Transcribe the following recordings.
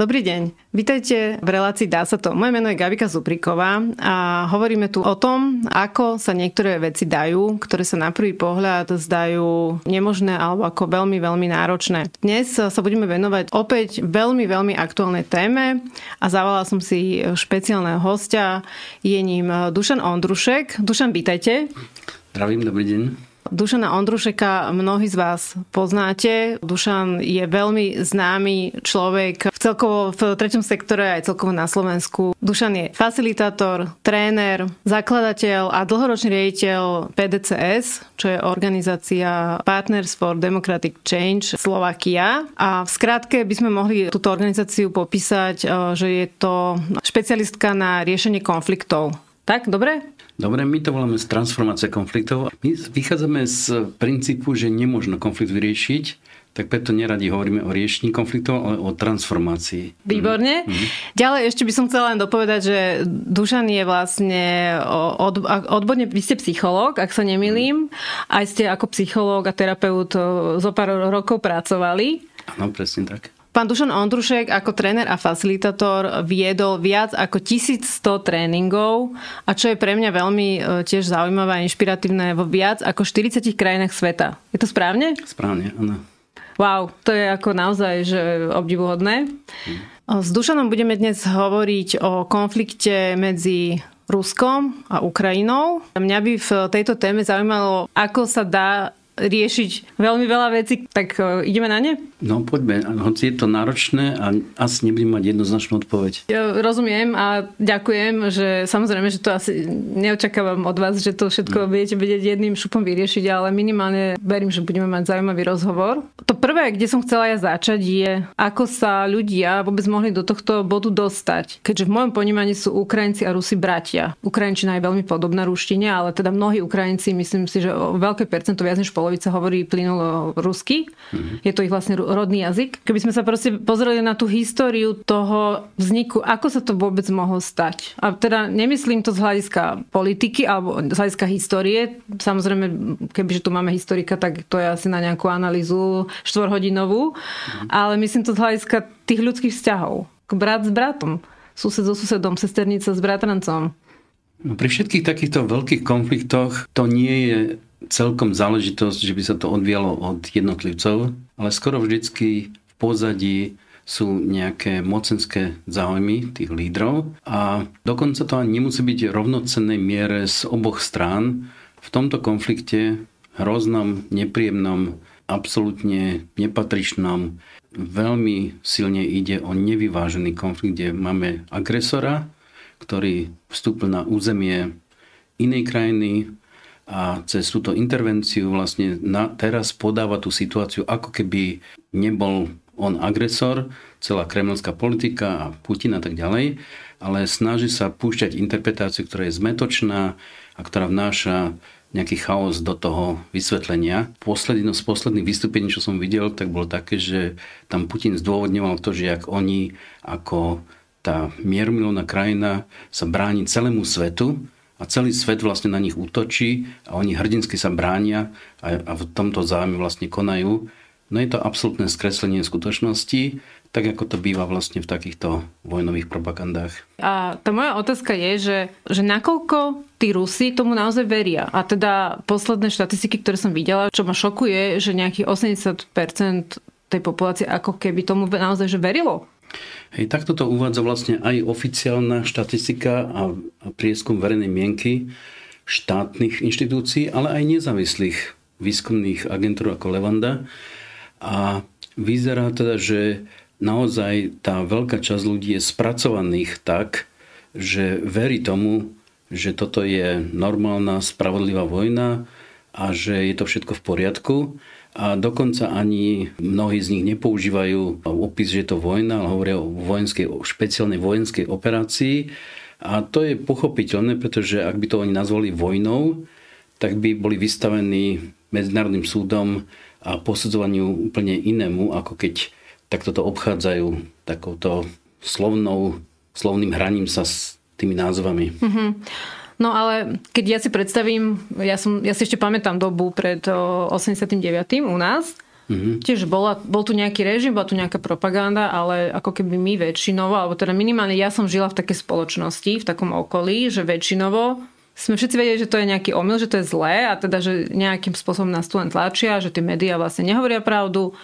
Dobrý deň. Vítajte v relácii Dá sa to. Moje meno je Gabika Zupriková a hovoríme tu o tom, ako sa niektoré veci dajú, ktoré sa na prvý pohľad zdajú nemožné alebo ako veľmi, veľmi náročné. Dnes sa budeme venovať opäť veľmi, veľmi aktuálnej téme a zavolala som si špeciálneho hostia. Je ním Dušan Ondrušek. Dušan, vítajte. Zdravím, dobrý deň. Dušana Ondrušeka mnohí z vás poznáte. Dušan je veľmi známy človek v celkovo v treťom sektore aj celkovo na Slovensku. Dušan je facilitátor, tréner, zakladateľ a dlhoročný riaditeľ PDCS, čo je organizácia Partners for Democratic Change Slovakia. A v skratke by sme mohli túto organizáciu popísať, eh, že je to špecialistka na riešenie konfliktov. Tak, dobre? Dobre, my to voláme transformácie konfliktov. My vychádzame z princípu, že nemôžno konflikt vyriešiť, tak preto neradi hovoríme o riešení konfliktov, ale o transformácii. Výborne. Mm-hmm. Ďalej ešte by som chcela len dopovedať, že Dušan je vlastne od, odborne, vy ste psychológ, ak sa nemilím, mm. aj ste ako psychológ a terapeut zo pár rokov pracovali. Áno, presne tak. Pán Dušan Ondrušek ako tréner a facilitátor viedol viac ako 1100 tréningov a čo je pre mňa veľmi e, tiež zaujímavé a inšpiratívne vo viac ako 40 krajinách sveta. Je to správne? Správne, áno. Wow, to je ako naozaj že obdivuhodné. Hmm. S Dušanom budeme dnes hovoriť o konflikte medzi Ruskom a Ukrajinou. Mňa by v tejto téme zaujímalo, ako sa dá riešiť veľmi veľa vecí, tak e, ideme na ne? No poďme, hoci je to náročné a asi nebudem mať jednoznačnú odpoveď. Ja rozumiem a ďakujem, že samozrejme, že to asi neočakávam od vás, že to všetko mm. budete vedieť jedným šupom vyriešiť, ale minimálne verím, že budeme mať zaujímavý rozhovor. To prvé, kde som chcela ja začať, je, ako sa ľudia vôbec mohli do tohto bodu dostať. Keďže v mojom ponímaní sú Ukrajinci a Rusi bratia. Ukrajinčina je veľmi podobná ruštine, ale teda mnohí Ukrajinci, myslím si, že o veľké percento, viac než polovica hovorí plynulo rusky. Mm-hmm. Je to ich vlastne rodný jazyk. Keby sme sa proste pozreli na tú históriu toho vzniku, ako sa to vôbec mohlo stať. A teda nemyslím to z hľadiska politiky alebo z hľadiska histórie. Samozrejme, kebyže tu máme historika, tak to je asi na nejakú analýzu štvorhodinovú. Mm. Ale myslím to z hľadiska tých ľudských vzťahov. Brat s bratom, sused so susedom, sesternica s bratrancom. No, pri všetkých takýchto veľkých konfliktoch to nie je celkom záležitosť, že by sa to odvialo od jednotlivcov, ale skoro vždycky v pozadí sú nejaké mocenské záujmy tých lídrov a dokonca to ani nemusí byť rovnocennej miere z oboch strán. V tomto konflikte hroznom, nepríjemnom, absolútne nepatričnom, veľmi silne ide o nevyvážený konflikt, kde máme agresora, ktorý vstúpil na územie inej krajiny, a cez túto intervenciu vlastne na, teraz podáva tú situáciu, ako keby nebol on agresor, celá kremelská politika a Putin a tak ďalej, ale snaží sa púšťať interpretáciu, ktorá je zmetočná a ktorá vnáša nejaký chaos do toho vysvetlenia. Posledný z posledných vystúpení, čo som videl, tak bolo také, že tam Putin zdôvodňoval to, že ak oni ako tá mierumilovná krajina sa bráni celému svetu, a celý svet vlastne na nich útočí a oni hrdinsky sa bránia a, a v tomto záujme vlastne konajú. No je to absolútne skreslenie skutočnosti, tak ako to býva vlastne v takýchto vojnových propagandách. A tá moja otázka je, že, že nakoľko tí Rusi tomu naozaj veria. A teda posledné štatistiky, ktoré som videla, čo ma šokuje, že nejakých 80% tej populácie ako keby tomu naozaj že verilo. Hej, takto to uvádza vlastne aj oficiálna štatistika a, a prieskum verejnej mienky štátnych inštitúcií, ale aj nezávislých výskumných agentúr ako Levanda. A vyzerá teda, že naozaj tá veľká časť ľudí je spracovaných tak, že verí tomu, že toto je normálna, spravodlivá vojna a že je to všetko v poriadku a dokonca ani mnohí z nich nepoužívajú opis, že je to vojna, ale hovoria o vojenskej, špeciálnej vojenskej operácii. A to je pochopiteľné, pretože ak by to oni nazvali vojnou, tak by boli vystavení Medzinárodným súdom a posudzovaniu úplne inému, ako keď takto to obchádzajú takouto slovnou, slovným hraním sa s tými názvami. Mm-hmm. No ale keď ja si predstavím, ja, som, ja si ešte pamätám dobu pred 89. u nás, Mm-hmm. Tiež bola, bol tu nejaký režim, bola tu nejaká propaganda, ale ako keby my väčšinovo, alebo teda minimálne ja som žila v takej spoločnosti, v takom okolí, že väčšinovo sme všetci vedeli, že to je nejaký omyl, že to je zlé a teda, že nejakým spôsobom nás tu len tlačia, že tie médiá vlastne nehovoria pravdu,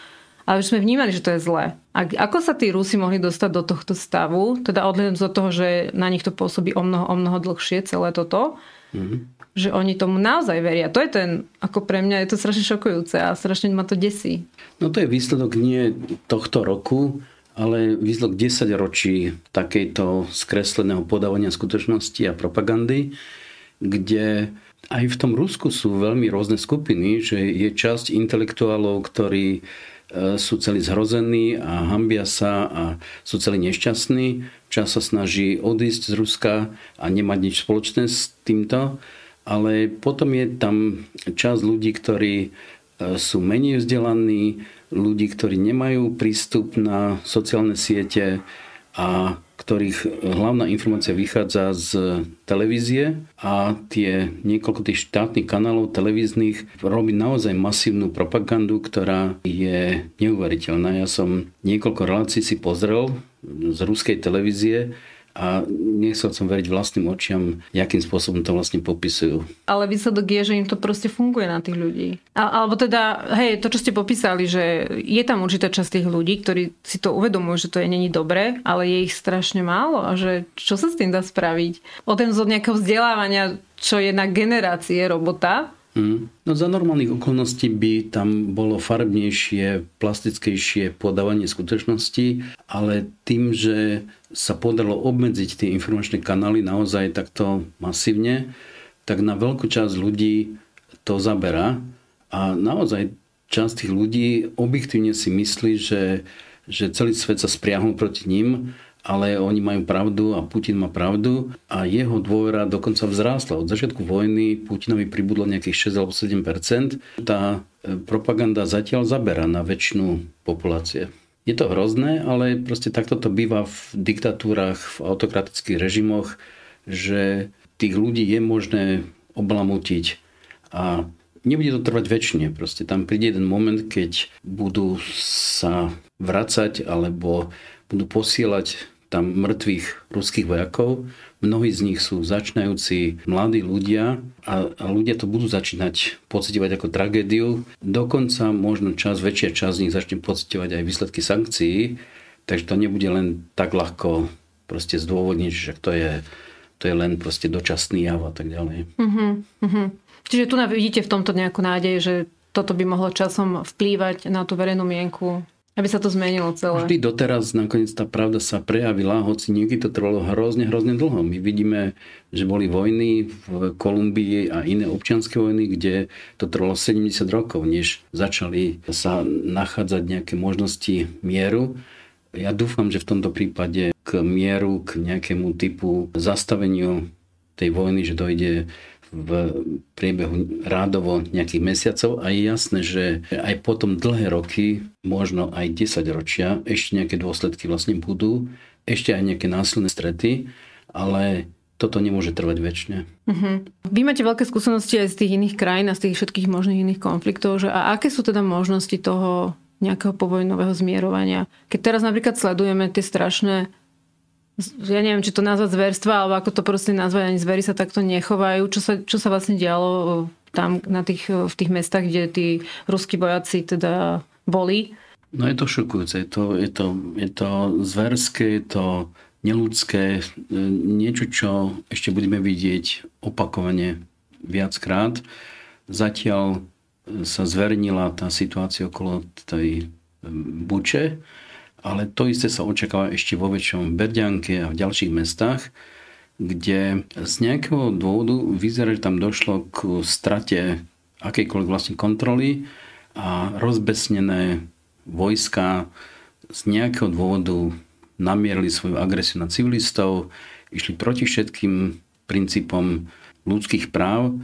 ale že sme vnímali, že to je zlé. A ako sa tí Rusi mohli dostať do tohto stavu, teda odhľadom do toho, že na nich to pôsobí o mnoho, o mnoho dlhšie celé toto, mm-hmm že oni tomu naozaj veria. To je ten, ako pre mňa je to strašne šokujúce a strašne ma to desí. No to je výsledok nie tohto roku, ale výsledok 10 ročí takejto skresleného podávania skutočnosti a propagandy, kde aj v tom Rusku sú veľmi rôzne skupiny, že je časť intelektuálov, ktorí sú celí zhrození a hambia sa a sú celí nešťastní. Čas sa snaží odísť z Ruska a nemať nič spoločné s týmto ale potom je tam časť ľudí, ktorí e, sú menej vzdelaní, ľudí, ktorí nemajú prístup na sociálne siete a ktorých hlavná informácia vychádza z televízie a tie niekoľko tých štátnych kanálov televíznych robí naozaj masívnu propagandu, ktorá je neuveriteľná. Ja som niekoľko relácií si pozrel z ruskej televízie a nechcel som veriť vlastným očiam, akým spôsobom to vlastne popisujú. Ale výsledok je, že im to proste funguje na tých ľudí. A, alebo teda, hej, to, čo ste popísali, že je tam určitá časť tých ľudí, ktorí si to uvedomujú, že to je není dobré, ale je ich strašne málo a že čo sa s tým dá spraviť? O ten zo nejakého vzdelávania, čo je na generácie robota, Mm. No za normálnych okolností by tam bolo farbnejšie, plastickejšie podávanie skutočnosti, ale tým, že sa podarilo obmedziť tie informačné kanály naozaj takto masívne, tak na veľkú časť ľudí to zabera a naozaj časť tých ľudí objektívne si myslí, že, že celý svet sa spriahol proti ním ale oni majú pravdu a Putin má pravdu a jeho dôvera dokonca vzrástla. Od začiatku vojny Putinovi pribudlo nejakých 6 alebo 7 Tá e, propaganda zatiaľ zabera na väčšinu populácie. Je to hrozné, ale proste takto to býva v diktatúrach, v autokratických režimoch, že tých ľudí je možné oblamutiť a nebude to trvať väčšine. Proste tam príde jeden moment, keď budú sa vracať alebo budú posielať tam mŕtvych ruských vojakov. Mnohí z nich sú začínajúci mladí ľudia a, a ľudia to budú začínať pocitovať ako tragédiu. Dokonca možno čas, väčšia časť z nich začne pocitovať aj výsledky sankcií, takže to nebude len tak ľahko proste zdôvodniť, že to je, to je len proste dočasný jav a tak ďalej. Uh-huh, uh-huh. Čiže tu vidíte v tomto nejakú nádej, že toto by mohlo časom vplývať na tú verejnú mienku aby sa to zmenilo celé. Vždy doteraz nakoniec tá pravda sa prejavila, hoci niekedy to trvalo hrozne, hrozne dlho. My vidíme, že boli vojny v Kolumbii a iné občianske vojny, kde to trvalo 70 rokov, než začali sa nachádzať nejaké možnosti mieru. Ja dúfam, že v tomto prípade k mieru, k nejakému typu zastaveniu tej vojny, že dojde v priebehu rádovo nejakých mesiacov a je jasné, že aj potom dlhé roky, možno aj 10 ročia, ešte nejaké dôsledky vlastne budú, ešte aj nejaké násilné strety, ale toto nemôže trvať väčšine. Uh-huh. Vy máte veľké skúsenosti aj z tých iných krajín a z tých všetkých možných iných konfliktov, že a aké sú teda možnosti toho nejakého povojnového zmierovania? Keď teraz napríklad sledujeme tie strašné ja neviem, či to nazvať zverstva, alebo ako to proste nazvať, ani zvery sa takto nechovajú. Čo sa, čo sa vlastne dialo e, tam na tých, e, v tých mestách, kde tí ruskí vojaci teda boli? No je to šokujúce, je to, je to, je to zverské, je to neludské, e, niečo, čo ešte budeme vidieť opakovane viackrát. Zatiaľ sa zvernila tá situácia okolo tej buče, ale to isté sa očakáva ešte vo väčšom Berďanke a v ďalších mestách, kde z nejakého dôvodu vyzerá, že tam došlo k strate akejkoľvek vlastne kontroly a rozbesnené vojska z nejakého dôvodu namierili svoju agresiu na civilistov, išli proti všetkým princípom ľudských práv.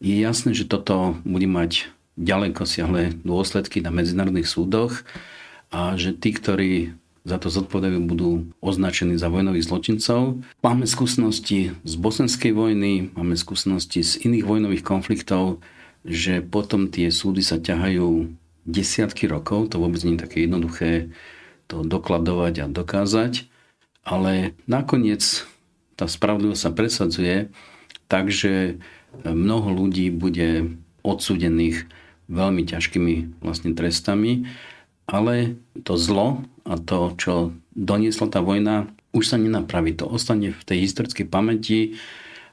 Je jasné, že toto bude mať ďaleko siahle dôsledky na medzinárodných súdoch a že tí, ktorí za to zodpovedajú, budú označení za vojnových zločincov. Máme skúsenosti z bosenskej vojny, máme skúsenosti z iných vojnových konfliktov, že potom tie súdy sa ťahajú desiatky rokov, to vôbec nie je také jednoduché to dokladovať a dokázať, ale nakoniec tá spravodlivosť sa presadzuje tak, že mnoho ľudí bude odsúdených veľmi ťažkými vlastne trestami, ale to zlo a to, čo doniesla tá vojna, už sa nenapraví. To ostane v tej historickej pamäti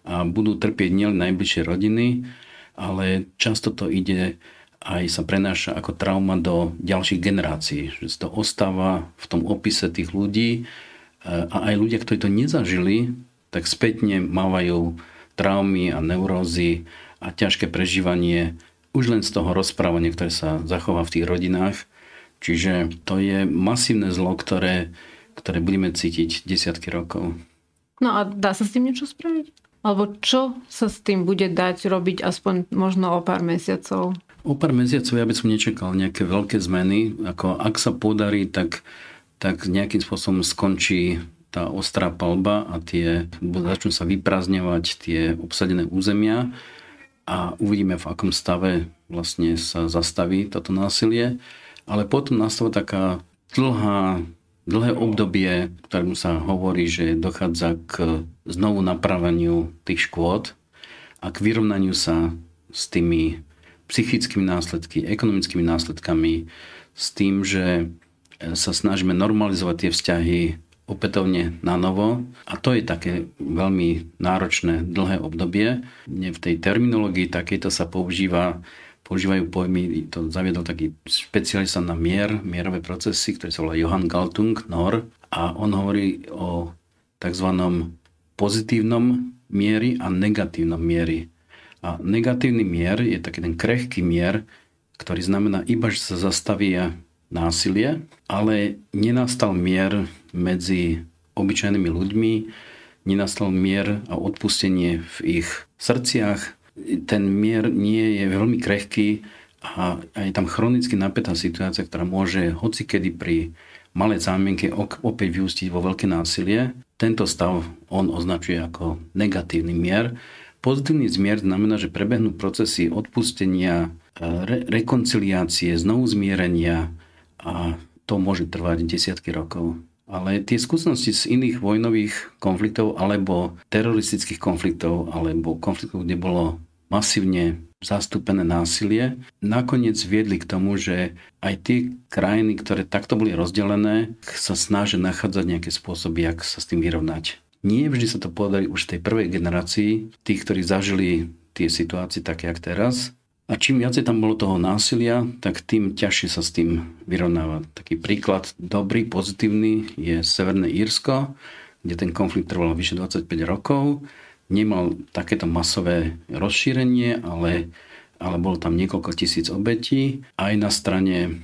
a budú trpieť nielen najbližšie rodiny, ale často to ide aj sa prenáša ako trauma do ďalších generácií. Že to ostáva v tom opise tých ľudí a aj ľudia, ktorí to nezažili, tak spätne mávajú traumy a neurózy a ťažké prežívanie už len z toho rozprávania, ktoré sa zachová v tých rodinách. Čiže to je masívne zlo, ktoré, ktoré budeme cítiť desiatky rokov. No a dá sa s tým niečo spraviť? Alebo čo sa s tým bude dať robiť aspoň možno o pár mesiacov? O pár mesiacov ja by som nečakal nejaké veľké zmeny. Ako ak sa podarí, tak, tak nejakým spôsobom skončí tá ostrá palba a tie začnú sa vyprázdňovať tie obsadené územia a uvidíme, v akom stave vlastne sa zastaví toto násilie. Ale potom nastáva taká dlhá, dlhé obdobie, ktorému sa hovorí, že dochádza k znovu napraveniu tých škôd a k vyrovnaniu sa s tými psychickými následky, ekonomickými následkami, s tým, že sa snažíme normalizovať tie vzťahy opätovne na novo a to je také veľmi náročné dlhé obdobie. V tej terminológii takejto sa používa používajú pojmy, to zaviedol taký špecialista na mier, mierové procesy, ktorý sa volá Johann Galtung, NOR, a on hovorí o tzv. pozitívnom miery a negatívnom miery. A negatívny mier je taký ten krehký mier, ktorý znamená iba, že sa zastaví násilie, ale nenastal mier medzi obyčajnými ľuďmi, nenastal mier a odpustenie v ich srdciach. Ten mier nie je veľmi krehký a je tam chronicky napätá situácia, ktorá môže hocikedy pri malé zámienke opäť vyústiť vo veľké násilie. Tento stav on označuje ako negatívny mier. Pozitívny zmier znamená, že prebehnú procesy odpustenia, re- rekonciliácie, znovu zmierenia, a to môže trvať desiatky rokov. Ale tie skúsenosti z iných vojnových konfliktov alebo teroristických konfliktov alebo konfliktov, kde bolo masívne zastúpené násilie, nakoniec viedli k tomu, že aj tie krajiny, ktoré takto boli rozdelené, sa snažia nachádzať nejaké spôsoby, jak sa s tým vyrovnať. Nie vždy sa to podarí už v tej prvej generácii, tých, ktorí zažili tie situácie také, jak teraz, a čím viacej tam bolo toho násilia, tak tým ťažšie sa s tým vyrovnáva. Taký príklad dobrý, pozitívny je Severné Írsko, kde ten konflikt trval vyše 25 rokov. Nemal takéto masové rozšírenie, ale, ale bolo tam niekoľko tisíc obetí. Aj na strane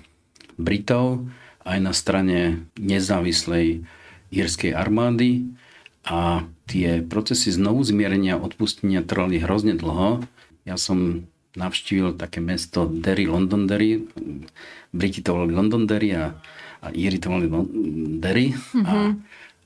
Britov, aj na strane nezávislej írskej armády. A tie procesy znovu zmierenia a odpustenia trvali hrozne dlho. Ja som navštívil také mesto Derry, Londonderry. Briti to volali Londonderry a, a Íri to volali Derry. Mm-hmm. A,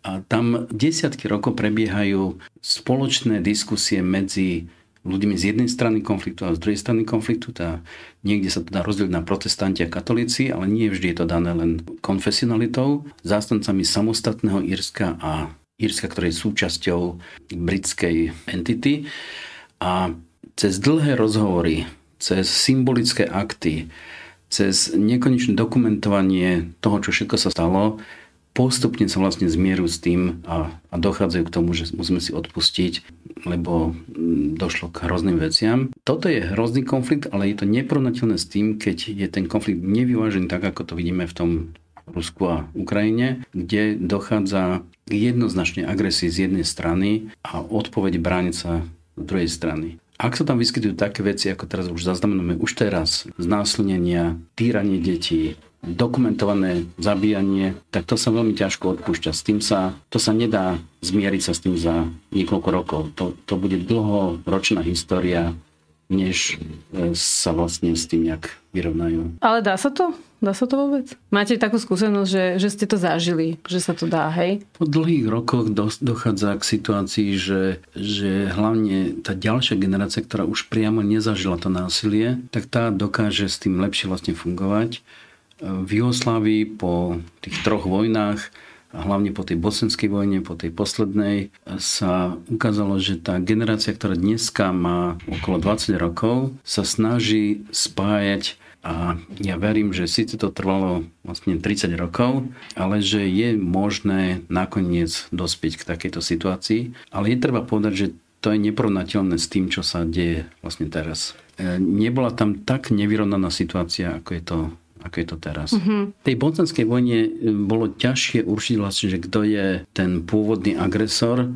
a tam desiatky rokov prebiehajú spoločné diskusie medzi ľuďmi z jednej strany konfliktu a z druhej strany konfliktu. Tá, niekde sa to dá rozdeliť na protestanti a katolíci, ale nie vždy je to dané len konfesionalitou, zástancami samostatného Írska a Írska, ktoré je súčasťou britskej entity. A cez dlhé rozhovory, cez symbolické akty, cez nekonečné dokumentovanie toho, čo všetko sa stalo, postupne sa vlastne zmierujú s tým a, a dochádzajú k tomu, že musíme si odpustiť, lebo došlo k hrozným veciam. Toto je hrozný konflikt, ale je to neporovnateľné s tým, keď je ten konflikt nevyvážený tak, ako to vidíme v tom Rusku a Ukrajine, kde dochádza k jednoznačnej agresii z jednej strany a odpoveď brániť sa z druhej strany. Ak sa tam vyskytujú také veci, ako teraz už zaznamenáme už teraz, znásilnenia, týranie detí, dokumentované zabíjanie, tak to sa veľmi ťažko odpúšťa. S tým sa, to sa nedá zmieriť sa s tým za niekoľko rokov. To, to bude dlhoročná história než e, sa vlastne s tým nejak vyrovnajú. Ale dá sa to? Dá sa to vôbec? Máte takú skúsenosť, že, že ste to zažili, že sa to dá, hej? Po dlhých rokoch dochádza k situácii, že, že hlavne tá ďalšia generácia, ktorá už priamo nezažila to násilie, tak tá dokáže s tým lepšie vlastne fungovať. V Jugoslávii po tých troch vojnách a hlavne po tej bosenskej vojne, po tej poslednej, sa ukázalo, že tá generácia, ktorá dneska má okolo 20 rokov, sa snaží spájať a ja verím, že síce to trvalo vlastne 30 rokov, ale že je možné nakoniec dospieť k takejto situácii. Ale je treba povedať, že to je neporovnateľné s tým, čo sa deje vlastne teraz. E, nebola tam tak nevyrovnaná situácia, ako je to ako je to teraz. Mm-hmm. V tej bocenskej vojne e, bolo ťažšie určiť vlastne, že kto je ten pôvodný agresor,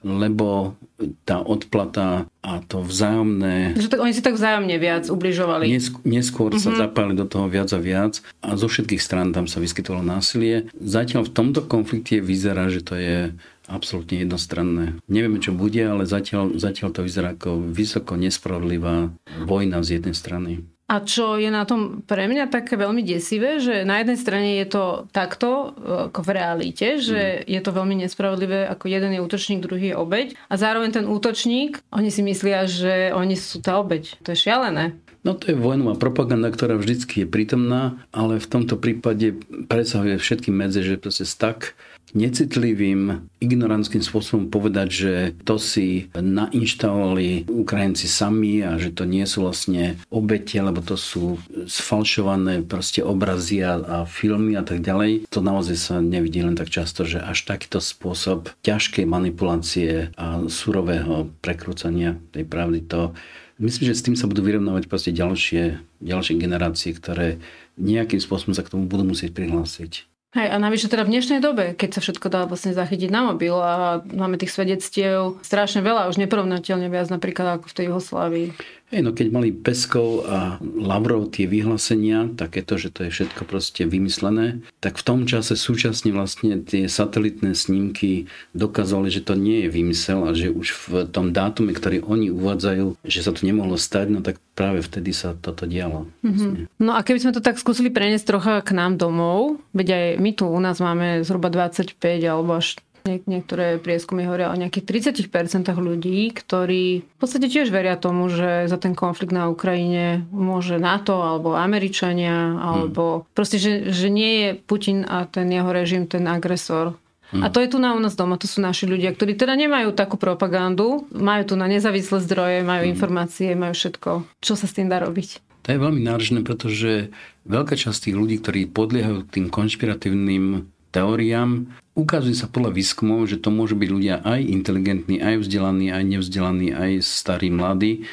lebo tá odplata a to vzájomné... Že tak, oni si tak vzájomne viac ubližovali. Nesk- neskôr mm-hmm. sa mhm. zapáli do toho viac a viac a zo všetkých strán tam sa vyskytovalo násilie. Zatiaľ v tomto konflikte vyzerá, že to je absolútne jednostranné. Nevieme, čo bude, ale zatiaľ, zatiaľ to vyzerá ako vysoko nespravodlivá vojna z jednej strany. A čo je na tom pre mňa také veľmi desivé, že na jednej strane je to takto ako v realite, že mm. je to veľmi nespravodlivé, ako jeden je útočník, druhý je obeď. A zároveň ten útočník, oni si myslia, že oni sú tá obeď. To je šialené. No to je vojnová propaganda, ktorá vždycky je prítomná, ale v tomto prípade presahuje všetky medze, že proste tak necitlivým, ignorantským spôsobom povedať, že to si nainštalovali Ukrajinci sami a že to nie sú vlastne obete, lebo to sú sfalšované proste obrazy a, a filmy a tak ďalej. To naozaj sa nevidí len tak často, že až takýto spôsob ťažkej manipulácie a surového prekrúcania tej pravdy to Myslím, že s tým sa budú vyrovnávať proste ďalšie, ďalšie generácie, ktoré nejakým spôsobom sa k tomu budú musieť prihlásiť. Hej, a navyše teda v dnešnej dobe, keď sa všetko dá vlastne zachytiť na mobil a máme tých svedectiev strašne veľa, už neporovnateľne viac napríklad ako v tej Juhoslávii. Hej, no keď mali Peskov a Lavrov tie vyhlásenia, takéto, že to je všetko proste vymyslené, tak v tom čase súčasne vlastne tie satelitné snímky dokázali, že to nie je vymysel a že už v tom dátume, ktorý oni uvádzajú, že sa to nemohlo stať, no tak práve vtedy sa toto dialo. Mm-hmm. No a keby sme to tak skúsili preniesť trocha k nám domov, veď aj my tu u nás máme zhruba 25 alebo až niektoré prieskumy hovoria o nejakých 30% ľudí, ktorí v podstate tiež veria tomu, že za ten konflikt na Ukrajine môže NATO alebo Američania, alebo hmm. proste, že, že nie je Putin a ten jeho režim ten agresor. Hmm. A to je tu na u nás doma, to sú naši ľudia, ktorí teda nemajú takú propagandu, majú tu na nezávislé zdroje, majú hmm. informácie, majú všetko. Čo sa s tým dá robiť? To je veľmi náročné, pretože veľká časť tých ľudí, ktorí podliehajú tým konšpiratívnym teóriám. Ukazuje sa podľa výskumov, že to môžu byť ľudia aj inteligentní, aj vzdelaní, aj nevzdelaní, aj starí, mladí.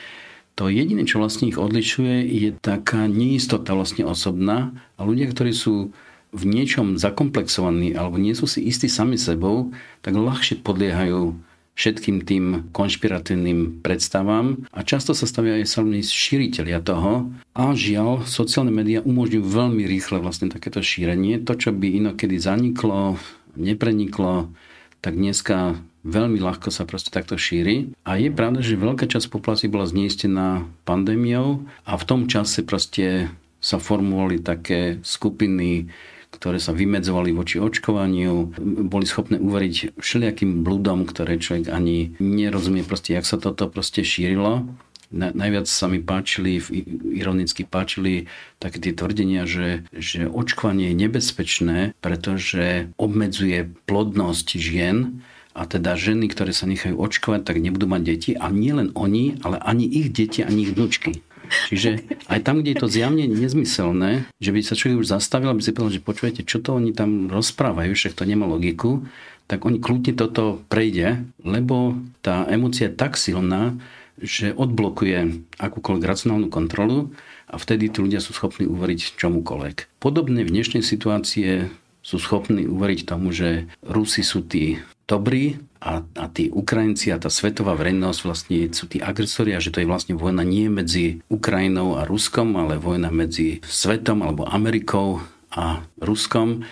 To jediné, čo vlastne ich odlišuje, je taká neistota vlastne osobná a ľudia, ktorí sú v niečom zakomplexovaní alebo nie sú si istí sami sebou, tak ľahšie podliehajú všetkým tým konšpiratívnym predstavám a často sa stavia aj samotní šíriteľia toho a žiaľ, sociálne médiá umožňujú veľmi rýchle vlastne takéto šírenie. To, čo by inokedy zaniklo, nepreniklo, tak dneska veľmi ľahko sa proste takto šíri. A je pravda, že veľká časť populácie bola zneistená pandémiou a v tom čase proste sa formovali také skupiny ktoré sa vymedzovali voči očkovaniu, boli schopné uveriť všelijakým bludom, ktoré človek ani nerozumie proste, jak sa toto proste šírilo. Na, najviac sa mi páčili, ironicky páčili také tie tvrdenia, že, že očkovanie je nebezpečné, pretože obmedzuje plodnosť žien a teda ženy, ktoré sa nechajú očkovať, tak nebudú mať deti a nie len oni, ale ani ich deti, ani ich vnúčky. Čiže aj tam, kde je to zjavne nezmyselné, že by sa človek už zastavil, aby si povedal, že počujete, čo to oni tam rozprávajú, však to nemá logiku, tak oni kľudne toto prejde, lebo tá emócia je tak silná, že odblokuje akúkoľvek racionálnu kontrolu a vtedy tí ľudia sú schopní uveriť čomukoľvek. Podobne v dnešnej situácie sú schopní uveriť tomu, že Rusi sú tí dobrí a, a tí Ukrajinci a tá svetová verejnosť vlastne sú tí agresori a že to je vlastne vojna nie medzi Ukrajinou a Ruskom, ale vojna medzi svetom alebo Amerikou a Ruskom.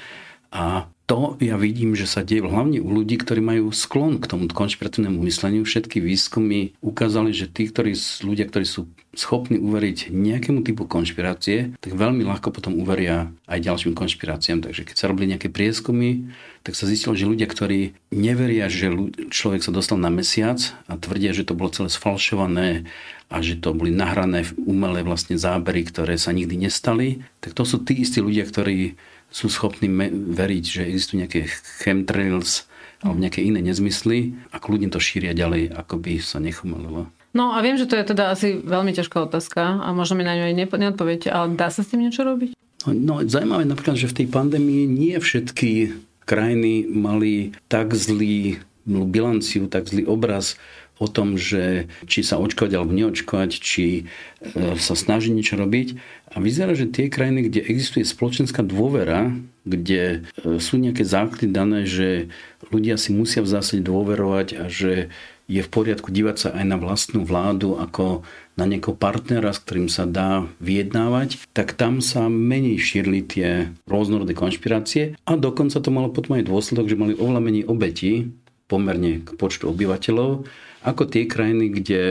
A to ja vidím, že sa deje hlavne u ľudí, ktorí majú sklon k tomu konšpiratívnemu mysleniu. Všetky výskumy ukázali, že tí, ktorí, ľudia, ktorí sú schopní uveriť nejakému typu konšpirácie, tak veľmi ľahko potom uveria aj ďalším konšpiráciám. Takže keď sa robili nejaké prieskumy, tak sa zistilo, že ľudia, ktorí neveria, že človek sa dostal na mesiac a tvrdia, že to bolo celé sfalšované a že to boli nahrané umelé vlastne zábery, ktoré sa nikdy nestali, tak to sú tí istí ľudia, ktorí sú schopní veriť, že existujú nejaké chemtrails alebo nejaké iné nezmysly a kľudne to šíria ďalej, ako by sa nechumelilo. No a viem, že to je teda asi veľmi ťažká otázka a možno mi na ňu aj neodpoviete, ale dá sa s tým niečo robiť? No, no zaujímavé napríklad, že v tej pandémii nie všetky krajiny mali tak zlý bilanciu, tak zlý obraz o tom, že či sa očkovať alebo neočkovať, či e, sa snaží niečo robiť. A vyzerá, že tie krajiny, kde existuje spoločenská dôvera, kde e, sú nejaké základy dané, že ľudia si musia v zásade dôverovať a že je v poriadku dívať sa aj na vlastnú vládu ako na niekoho partnera, s ktorým sa dá vyjednávať, tak tam sa menej šírili tie rôznorodé konšpirácie a dokonca to malo potom aj dôsledok, že mali oveľa menej obetí pomerne k počtu obyvateľov ako tie krajiny, kde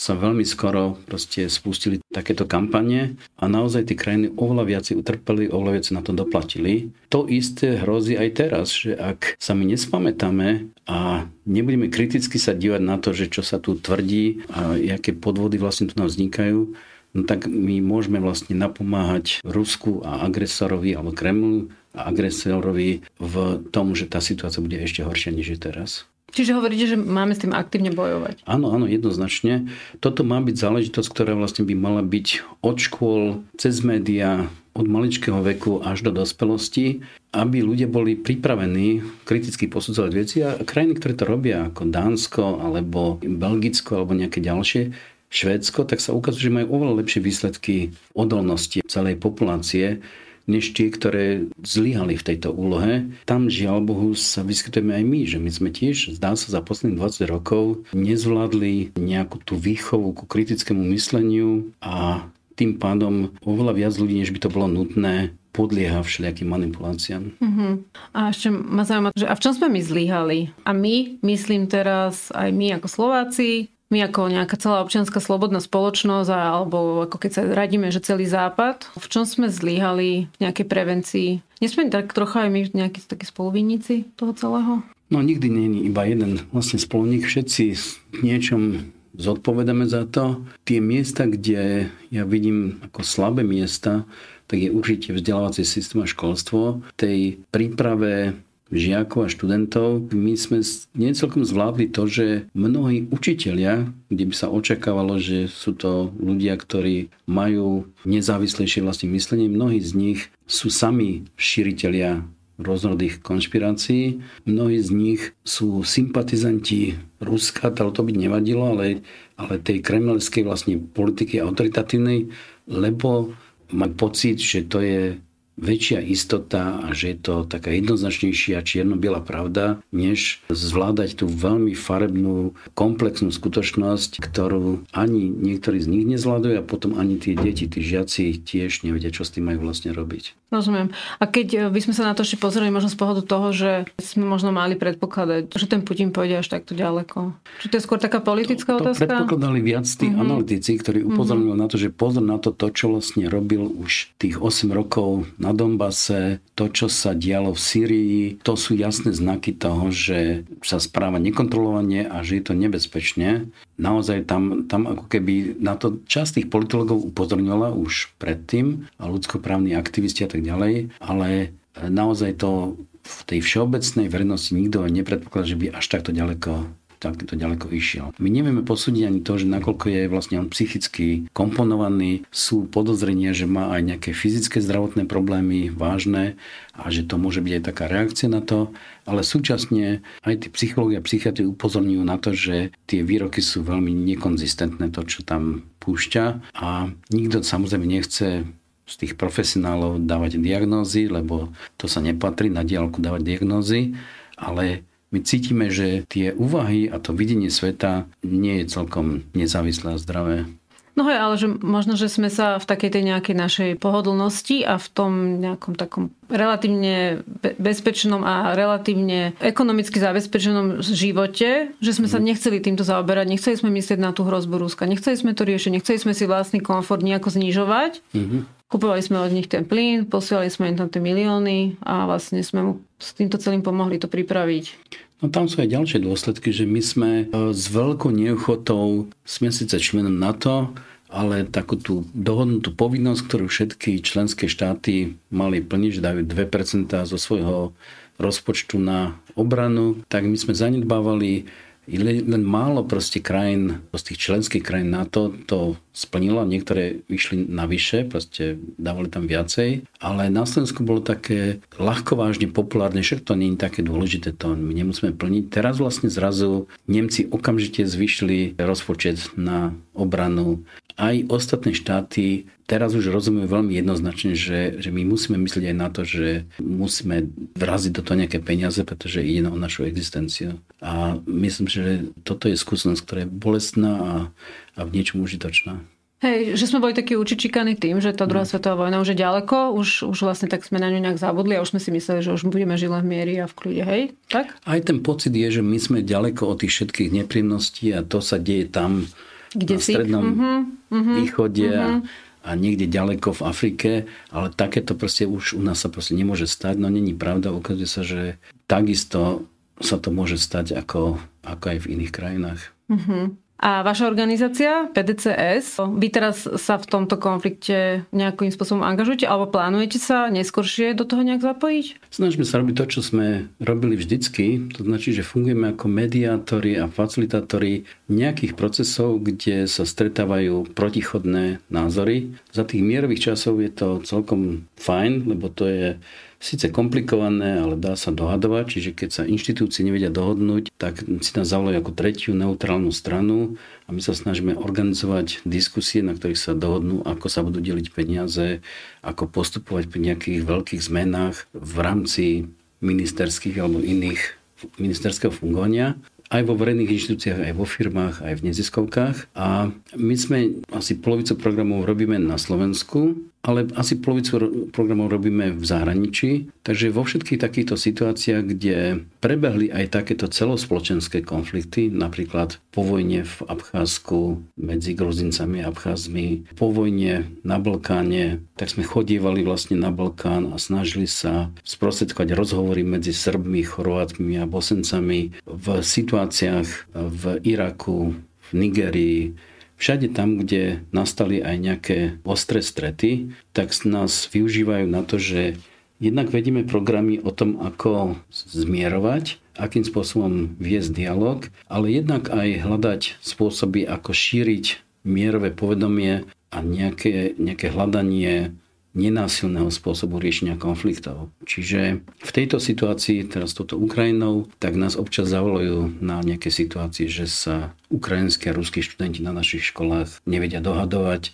sa veľmi skoro proste spustili takéto kampane a naozaj tie krajiny oveľa viac utrpeli, oveľa viac na to doplatili. To isté hrozí aj teraz, že ak sa my nespamätáme a nebudeme kriticky sa dívať na to, že čo sa tu tvrdí a aké podvody vlastne tu nám vznikajú, no tak my môžeme vlastne napomáhať Rusku a agresorovi alebo Kremlu agresorovi v tom, že tá situácia bude ešte horšia, než je teraz. Čiže hovoríte, že máme s tým aktívne bojovať? Áno, áno, jednoznačne. Toto má byť záležitosť, ktorá vlastne by mala byť od škôl, cez médiá, od maličkého veku až do dospelosti, aby ľudia boli pripravení kriticky posudzovať veci a krajiny, ktoré to robia, ako Dánsko, alebo Belgicko, alebo nejaké ďalšie, Švédsko, tak sa ukazuje, že majú oveľa lepšie výsledky odolnosti celej populácie než tie, ktoré zlyhali v tejto úlohe. Tam žiaľ Bohu sa vyskytujeme aj my, že my sme tiež, zdá sa, za posledných 20 rokov nezvládli nejakú tú výchovu ku kritickému mysleniu a tým pádom oveľa viac ľudí, než by to bolo nutné, podlieha všelijakým manipuláciám. Uh-huh. A ešte ma zaujíma, že a v čom sme my zlyhali? A my, myslím teraz aj my ako Slováci, my ako nejaká celá občianská slobodná spoločnosť alebo ako keď sa radíme, že celý západ, v čom sme zlyhali v nejakej prevencii? Nesme tak trocha aj my nejakí takí spoluvinníci toho celého? No nikdy nie je iba jeden vlastne spolník. Všetci niečom zodpovedáme za to. Tie miesta, kde ja vidím ako slabé miesta, tak je určite vzdelávací systém a školstvo. Tej príprave žiakov a študentov, my sme necelkom zvládli to, že mnohí učitelia, kde by sa očakávalo, že sú to ľudia, ktorí majú nezávislejšie vlastne myslenie, mnohí z nich sú sami šíritelia rôznorodých konšpirácií. Mnohí z nich sú sympatizanti Ruska, ale to by nevadilo, ale, ale tej kremelskej vlastne politiky autoritatívnej, lebo má pocit, že to je väčšia istota a že je to taká jednoznačnejšia čierno-biela pravda, než zvládať tú veľmi farebnú, komplexnú skutočnosť, ktorú ani niektorí z nich nezvládajú a potom ani tie deti, tí žiaci tiež nevedia, čo s tým majú vlastne robiť. Rozumiem. A keď e, by sme sa na to ešte pozreli možno z pohľadu toho, že sme možno mali predpokladať, že ten Putin pôjde až takto ďaleko. Či to je skôr taká politická to, to otázka? predpokladali viac tí uh-huh. analytici, ktorí upozornili uh-huh. na to, že pozor na to, to, čo vlastne robil už tých 8 rokov na Donbase, to, čo sa dialo v Syrii, to sú jasné znaky toho, že sa správa nekontrolovane a že je to nebezpečne. Naozaj tam, tam ako keby na to časť tých politologov upozorňovala už predtým a ľudskoprávni aktivisti a tak ďalej, ale naozaj to v tej všeobecnej verejnosti nikto nepredpokladá, že by až takto ďaleko takto ďaleko išiel. My nevieme posúdiť ani to, že nakoľko je vlastne on psychicky komponovaný, sú podozrenia, že má aj nejaké fyzické zdravotné problémy vážne a že to môže byť aj taká reakcia na to, ale súčasne aj tí psychológia a psychiatri upozorňujú na to, že tie výroky sú veľmi nekonzistentné, to, čo tam púšťa. A nikto samozrejme nechce z tých profesionálov dávať diagnózy, lebo to sa nepatrí na diálku dávať diagnózy, ale my cítime, že tie úvahy a to videnie sveta nie je celkom nezávislé a zdravé. No hej, ale že možno, že sme sa v takej tej nejakej našej pohodlnosti a v tom nejakom takom relatívne bezpečnom a relatívne ekonomicky zabezpečenom živote, že sme sa mhm. nechceli týmto zaoberať, nechceli sme myslieť na tú hrozbu Ruska, nechceli sme to riešiť, nechceli sme si vlastný komfort nejako znižovať. Mm-hmm. Kupovali sme od nich ten plyn, posielali sme im tam tie milióny a vlastne sme mu s týmto celým pomohli to pripraviť. No tam sú aj ďalšie dôsledky, že my sme e, s veľkou neochotou, sme síce členom NATO, ale takú tú dohodnutú povinnosť, ktorú všetky členské štáty mali plniť, že dajú 2% zo svojho rozpočtu na obranu, tak my sme zanedbávali len málo proste krajín, z tých členských krajín NATO to splnilo, niektoré vyšli navyše, proste dávali tam viacej, ale na Slovensku bolo také ľahko vážne populárne, však to nie je také dôležité, to my nemusíme plniť. Teraz vlastne zrazu Nemci okamžite zvyšili rozpočet na obranu. Aj ostatné štáty teraz už rozumejú veľmi jednoznačne, že, že my musíme myslieť aj na to, že musíme vraziť do toho nejaké peniaze, pretože ide o našu existenciu. A myslím, že toto je skúsenosť, ktorá je bolestná a, a v niečom užitočná. Hej, že sme boli takí učičikaní tým, že tá druhá mm. svetová vojna už je ďaleko, už, už vlastne tak sme na ňu nejak zabudli a už sme si mysleli, že už budeme žiť len v miery a v kľude, hej? Tak? Aj ten pocit je, že my sme ďaleko od tých všetkých nepríjemností a to sa deje tam Kde na si? strednom mm-hmm, východe mm-hmm. A, mhm a niekde ďaleko v Afrike, ale takéto proste už u nás sa proste nemôže stať. No není pravda, ukazuje sa, že takisto sa to môže stať ako, ako aj v iných krajinách. Uh-huh. A vaša organizácia PDCS, vy teraz sa v tomto konflikte nejakým spôsobom angažujete alebo plánujete sa neskôršie do toho nejak zapojiť? Snažíme sa robiť to, čo sme robili vždycky. To značí, že fungujeme ako mediátori a facilitátori nejakých procesov, kde sa stretávajú protichodné názory. Za tých mierových časov je to celkom fajn, lebo to je síce komplikované, ale dá sa dohadovať, čiže keď sa inštitúcie nevedia dohodnúť, tak si nás zavolajú ako tretiu neutrálnu stranu a my sa snažíme organizovať diskusie, na ktorých sa dohodnú, ako sa budú deliť peniaze, ako postupovať pri nejakých veľkých zmenách v rámci ministerských alebo iných ministerského fungovania. Aj vo verejných inštitúciách, aj vo firmách, aj v neziskovkách. A my sme asi polovicu programov robíme na Slovensku, ale asi polovicu programov robíme v zahraničí. Takže vo všetkých takýchto situáciách, kde prebehli aj takéto celospoločenské konflikty, napríklad po vojne v Abcházsku medzi Gruzincami a Abcházmi, po vojne na Balkáne, tak sme chodievali vlastne na Balkán a snažili sa sprostredkovať rozhovory medzi Srbmi, Chorvátmi a Bosencami v situáciách v Iraku, v Nigerii, Všade tam, kde nastali aj nejaké ostré strety, tak nás využívajú na to, že jednak vedíme programy o tom, ako zmierovať, akým spôsobom viesť dialog, ale jednak aj hľadať spôsoby, ako šíriť mierové povedomie a nejaké, nejaké hľadanie nenásilného spôsobu riešenia konfliktov. Čiže v tejto situácii, teraz toto Ukrajinou, tak nás občas zavolajú na nejaké situácie, že sa ukrajinskí a ruskí študenti na našich školách nevedia dohadovať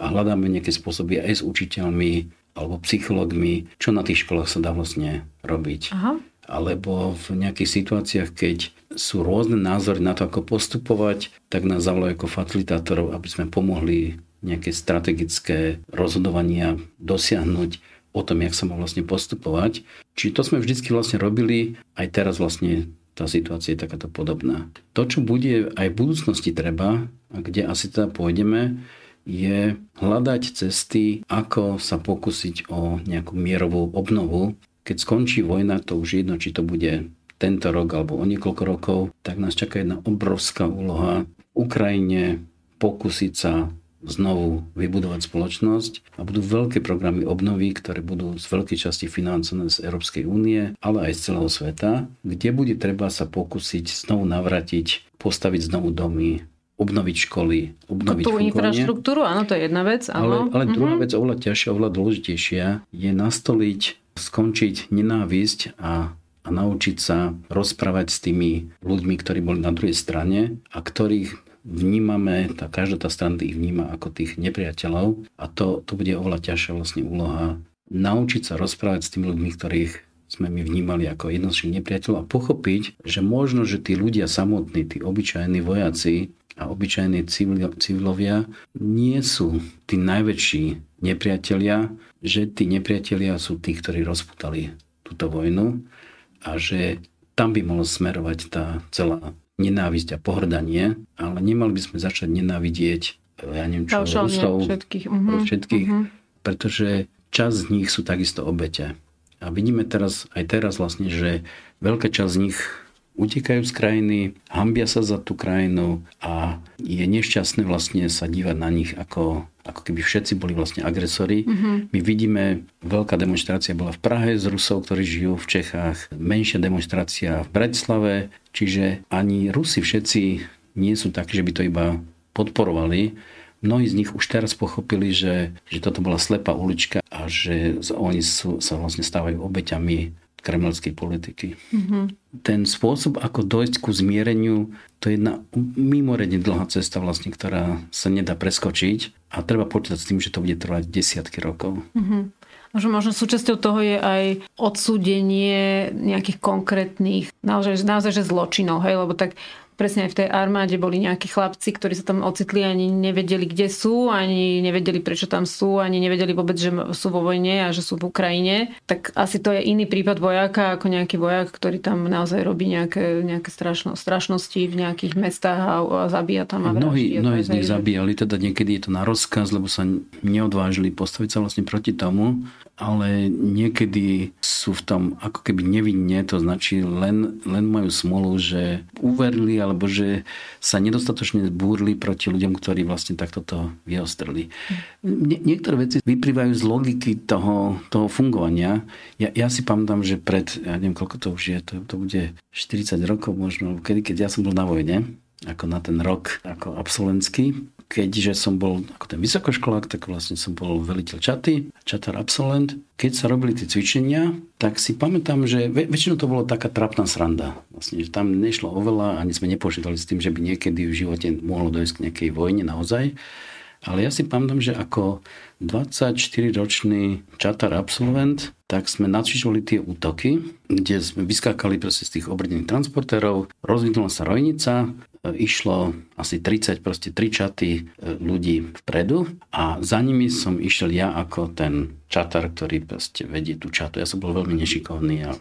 a hľadáme nejaké spôsoby aj s učiteľmi alebo psychologmi, čo na tých školách sa dá vlastne robiť. Aha. Alebo v nejakých situáciách, keď sú rôzne názory na to, ako postupovať, tak nás zavolajú ako facilitátorov, aby sme pomohli nejaké strategické rozhodovania dosiahnuť o tom, jak sa má vlastne postupovať. Čiže to sme vždycky vlastne robili, aj teraz vlastne tá situácia je takáto podobná. To, čo bude aj v budúcnosti treba, a kde asi teda pôjdeme, je hľadať cesty, ako sa pokúsiť o nejakú mierovú obnovu. Keď skončí vojna, to už jedno, či to bude tento rok alebo o niekoľko rokov, tak nás čaká jedna obrovská úloha v Ukrajine pokúsiť sa znovu vybudovať spoločnosť a budú veľké programy obnovy, ktoré budú z veľkej časti financované z Európskej únie, ale aj z celého sveta, kde bude treba sa pokúsiť znovu navratiť, postaviť znovu domy, obnoviť školy, obnoviť Tú infraštruktúru, áno, to je jedna vec. Áno. Ale, ale uh-huh. druhá vec, oveľa ťažšia, oveľa dôležitejšia, je nastoliť, skončiť nenávisť a a naučiť sa rozprávať s tými ľuďmi, ktorí boli na druhej strane a ktorých vnímame, tá, každá tá strana ich vníma ako tých nepriateľov a to, to bude oveľa ťažšia vlastne úloha naučiť sa rozprávať s tými ľuďmi, ktorých sme my vnímali ako jednoznačných nepriateľov a pochopiť, že možno, že tí ľudia samotní, tí obyčajní vojaci a obyčajní civilovia nie sú tí najväčší nepriatelia, že tí nepriatelia sú tí, ktorí rozputali túto vojnu a že tam by mohlo smerovať tá celá nenávisť a pohrdanie, ale nemali by sme začať nenávidieť ja neviem čo, Rusov, všetkých, uh-huh. všetkých uh-huh. pretože časť z nich sú takisto obete. A vidíme teraz, aj teraz vlastne, že veľká časť z nich utekajú z krajiny, hambia sa za tú krajinu a je nešťastné vlastne sa dívať na nich ako, ako keby všetci boli vlastne agresori. Mm-hmm. My vidíme, veľká demonstrácia bola v Prahe z Rusov, ktorí žijú v Čechách, menšia demonstrácia v Bratislave, čiže ani Rusi všetci nie sú takí, že by to iba podporovali. Mnohí z nich už teraz pochopili, že, že toto bola slepá ulička a že oni sú, sa vlastne stávajú obeťami kremelskej politiky. Mm-hmm. Ten spôsob, ako dojsť ku zmiereniu, to je jedna mimoriadne dlhá cesta, vlastne, ktorá sa nedá preskočiť a treba počítať s tým, že to bude trvať desiatky rokov. Mm-hmm. Možno, možno súčasťou toho je aj odsúdenie nejakých konkrétnych, naozaj, naozaj že zločinov, hej, lebo tak presne aj v tej armáde boli nejakí chlapci, ktorí sa tam ocitli ani nevedeli, kde sú, ani nevedeli, prečo tam sú, ani nevedeli vôbec, že sú vo vojne a že sú v Ukrajine. Tak asi to je iný prípad vojaka ako nejaký vojak, ktorý tam naozaj robí nejaké, nejaké strašno, strašnosti v nejakých mestách a, a zabíja tam. A mnohí, mnohí z nich zabíjali, teda niekedy je to na rozkaz, lebo sa neodvážili postaviť sa vlastne proti tomu ale niekedy sú v tom ako keby nevinne, to značí len, len majú smolu, že uverili alebo že sa nedostatočne zbúrli proti ľuďom, ktorí vlastne takto to vyostrili. Nie, niektoré veci vyplývajú z logiky toho, toho fungovania. Ja, ja si pamätám, že pred, ja neviem koľko to už je, to, to bude 40 rokov možno, kedy, keď ja som bol na vojne, ako na ten rok ako absolventský, keďže som bol ako ten vysokoškolák, tak vlastne som bol veliteľ čaty, čatar absolvent. Keď sa robili tie cvičenia, tak si pamätám, že väčšinou to bolo taká trapná sranda. Vlastne, že tam nešlo oveľa, ani sme nepočítali s tým, že by niekedy v živote mohlo dojsť k nejakej vojne naozaj. Ale ja si pamätám, že ako 24-ročný čatar absolvent, tak sme nacvičovali tie útoky, kde sme vyskákali proste z tých obrdených transportérov, rozvinula sa rojnica, išlo asi 30, proste tri čaty e, ľudí vpredu a za nimi som išiel ja ako ten čatar, ktorý proste vedie tú čatu. Ja som bol veľmi nešikovný a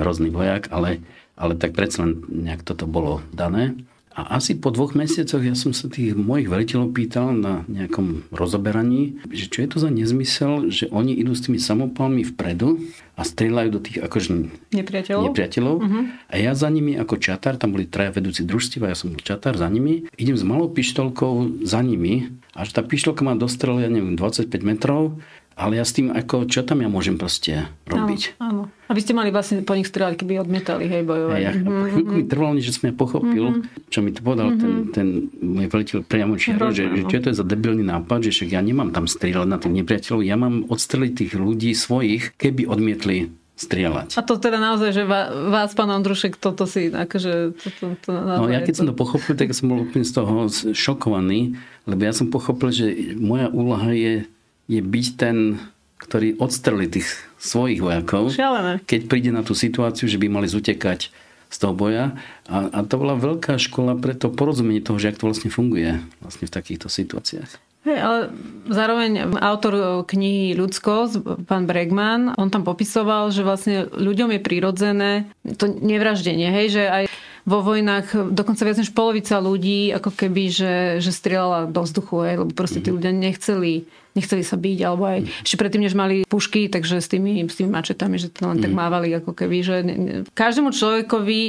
hrozný vojak, ale, ale tak predsa len nejak toto bolo dané. A asi po dvoch mesiacoch ja som sa tých mojich veliteľov pýtal na nejakom rozoberaní, že čo je to za nezmysel, že oni idú s tými samopalmi vpredu a strieľajú do tých akože nepriateľov. nepriateľov. Uh-huh. A ja za nimi ako čatár, tam boli traja vedúci družstva, ja som bol čatár za nimi, idem s malou pištolkou za nimi a že tá pištolka má dostrel, ja neviem, 25 metrov ale ja s tým, ako, čo tam ja môžem proste robiť. Áno, áno. A vy ste mali vlastne po nich strieľať, keby odmietali, hej, bojovať. Ja, mm-hmm. chvíľku mi trvalo, že som ja pochopil, mm-hmm. čo mi to povedal mm-hmm. ten, ten môj veliteľ priamo čiaro, že, že čo je to za debilný nápad, že však ja nemám tam strieľať na tých nepriateľov, ja mám odstreliť tých ľudí svojich, keby odmietli strieľať. A to teda naozaj, že vás, pán Andrušek, toto si akože... To, to, to, no ja keď to... som to pochopil, tak som bol úplne z toho šokovaný, lebo ja som pochopil, že moja úloha je je byť ten, ktorý odstrelí tých svojich vojakov, Šialené. keď príde na tú situáciu, že by mali zutekať z toho boja. A, a to bola veľká škola pre to porozumenie toho, že ak to vlastne funguje vlastne v takýchto situáciách. Hey, ale zároveň autor knihy Ľudsko, pán Bregman, on tam popisoval, že vlastne ľuďom je prirodzené to nevraždenie, hej, že aj vo vojnách dokonca viac než polovica ľudí ako keby, že, že strieľala do vzduchu, hej, lebo proste tí mhm. ľudia nechceli, nechceli sa byť, alebo aj mm. ešte predtým, než mali pušky, takže s tými, s tými mačetami, že to len tak mhm. mávali ako keby, že každému človekovi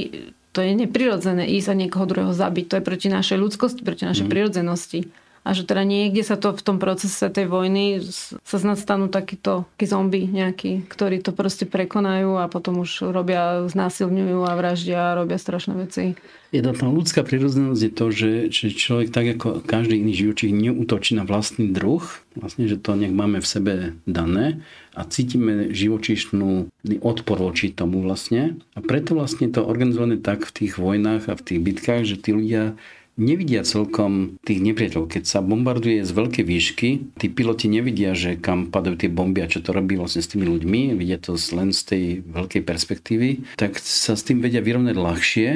to je neprirodzené ísť a niekoho druhého zabiť. To je proti našej ľudskosti, proti našej mm. prirodzenosti a že teda niekde sa to v tom procese tej vojny sa snad stanú takíto takí zombie nejakí, ktorí to proste prekonajú a potom už robia, znásilňujú a vraždia a robia strašné veci. Je to tá ľudská prirodzenosť je to, že, že človek tak ako každý iný živočík neútočí na vlastný druh, vlastne, že to nech máme v sebe dané a cítime živočíšný odpor voči tomu vlastne. A preto vlastne to organizované tak v tých vojnách a v tých bitkách, že tí ľudia nevidia celkom tých nepriateľov. Keď sa bombarduje z veľkej výšky, tí piloti nevidia, že kam padajú tie bomby a čo to robí vlastne s tými ľuďmi, vidia to len z tej veľkej perspektívy, tak sa s tým vedia vyrovnať ľahšie,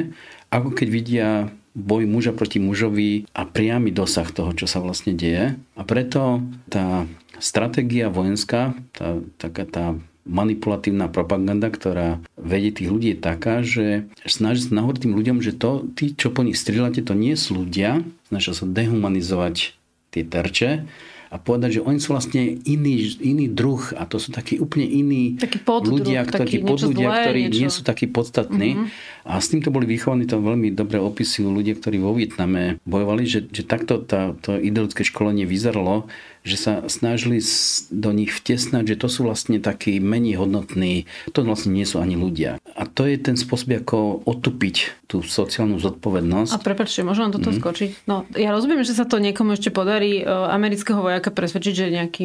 ako keď vidia boj muža proti mužovi a priamy dosah toho, čo sa vlastne deje. A preto tá stratégia vojenská, tá, taká tá manipulatívna propaganda, ktorá vedie tých ľudí je taká, že snaží sa nahovoriť tým ľuďom, že to, tí, čo po nich strieľate, to nie sú ľudia, snažia sa dehumanizovať tie terče a povedať, že oni sú vlastne iný, iný druh a to sú takí úplne iní taký poddruh, ľudia, takí podľudia, zlé, ktorí niečo... nie sú takí podstatní. Mm-hmm. A s týmto boli vychovaní, to veľmi dobre opisujú ľudia, ktorí vo Vietname bojovali, že, že takto tá, to ideologické školenie vyzeralo, že sa snažili do nich vtesnať, že to sú vlastne takí menej hodnotní, to vlastne nie sú ani ľudia. A to je ten spôsob, ako otupiť tú sociálnu zodpovednosť. A prepačte, môžem toto mm. skočiť? No, ja rozumiem, že sa to niekomu ešte podarí e, amerického vojaka presvedčiť, že nejaký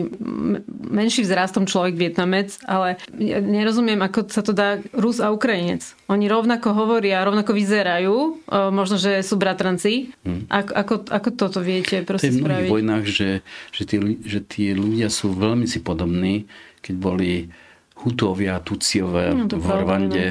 menší vzrastom človek Vietnamec, ale nerozumiem, ako sa to dá Rus a Ukrajinec. Oni rovnako hovoria, rovnako vyzerajú, e, možno, že sú bratranci. Mm. Ako, ako, ako toto viete proste je v spraviť? vojnách, že, že tí že tí ľudia sú veľmi si podobní, keď boli Hutovia, Tuciové no, v Rwande,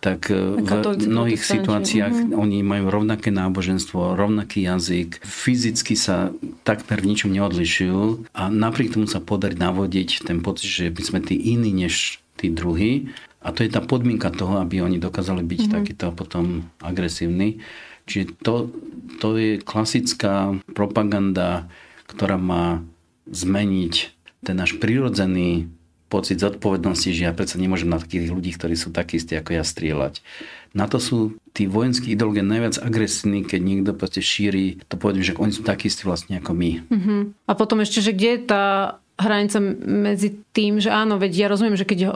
tak e, v mnohých situáciách mm-hmm. oni majú rovnaké náboženstvo, rovnaký jazyk, fyzicky sa takmer v ničom neodlišujú a napriek tomu sa podarí navodiť ten pocit, že by sme tí iní než tí druhí. A to je tá podmienka toho, aby oni dokázali byť mm-hmm. takýto potom agresívni. Čiže to, to je klasická propaganda, ktorá má zmeniť ten náš prirodzený pocit zodpovednosti, že ja predsa nemôžem na takých ľudí, ktorí sú takí istí ako ja strieľať. Na to sú tí vojenskí ideológie najviac agresívni, keď niekto proste šíri to povedím, že oni sú takí istí vlastne ako my. Uh-huh. A potom ešte, že kde je tá hranica medzi tým, že áno, veď ja rozumiem, že keď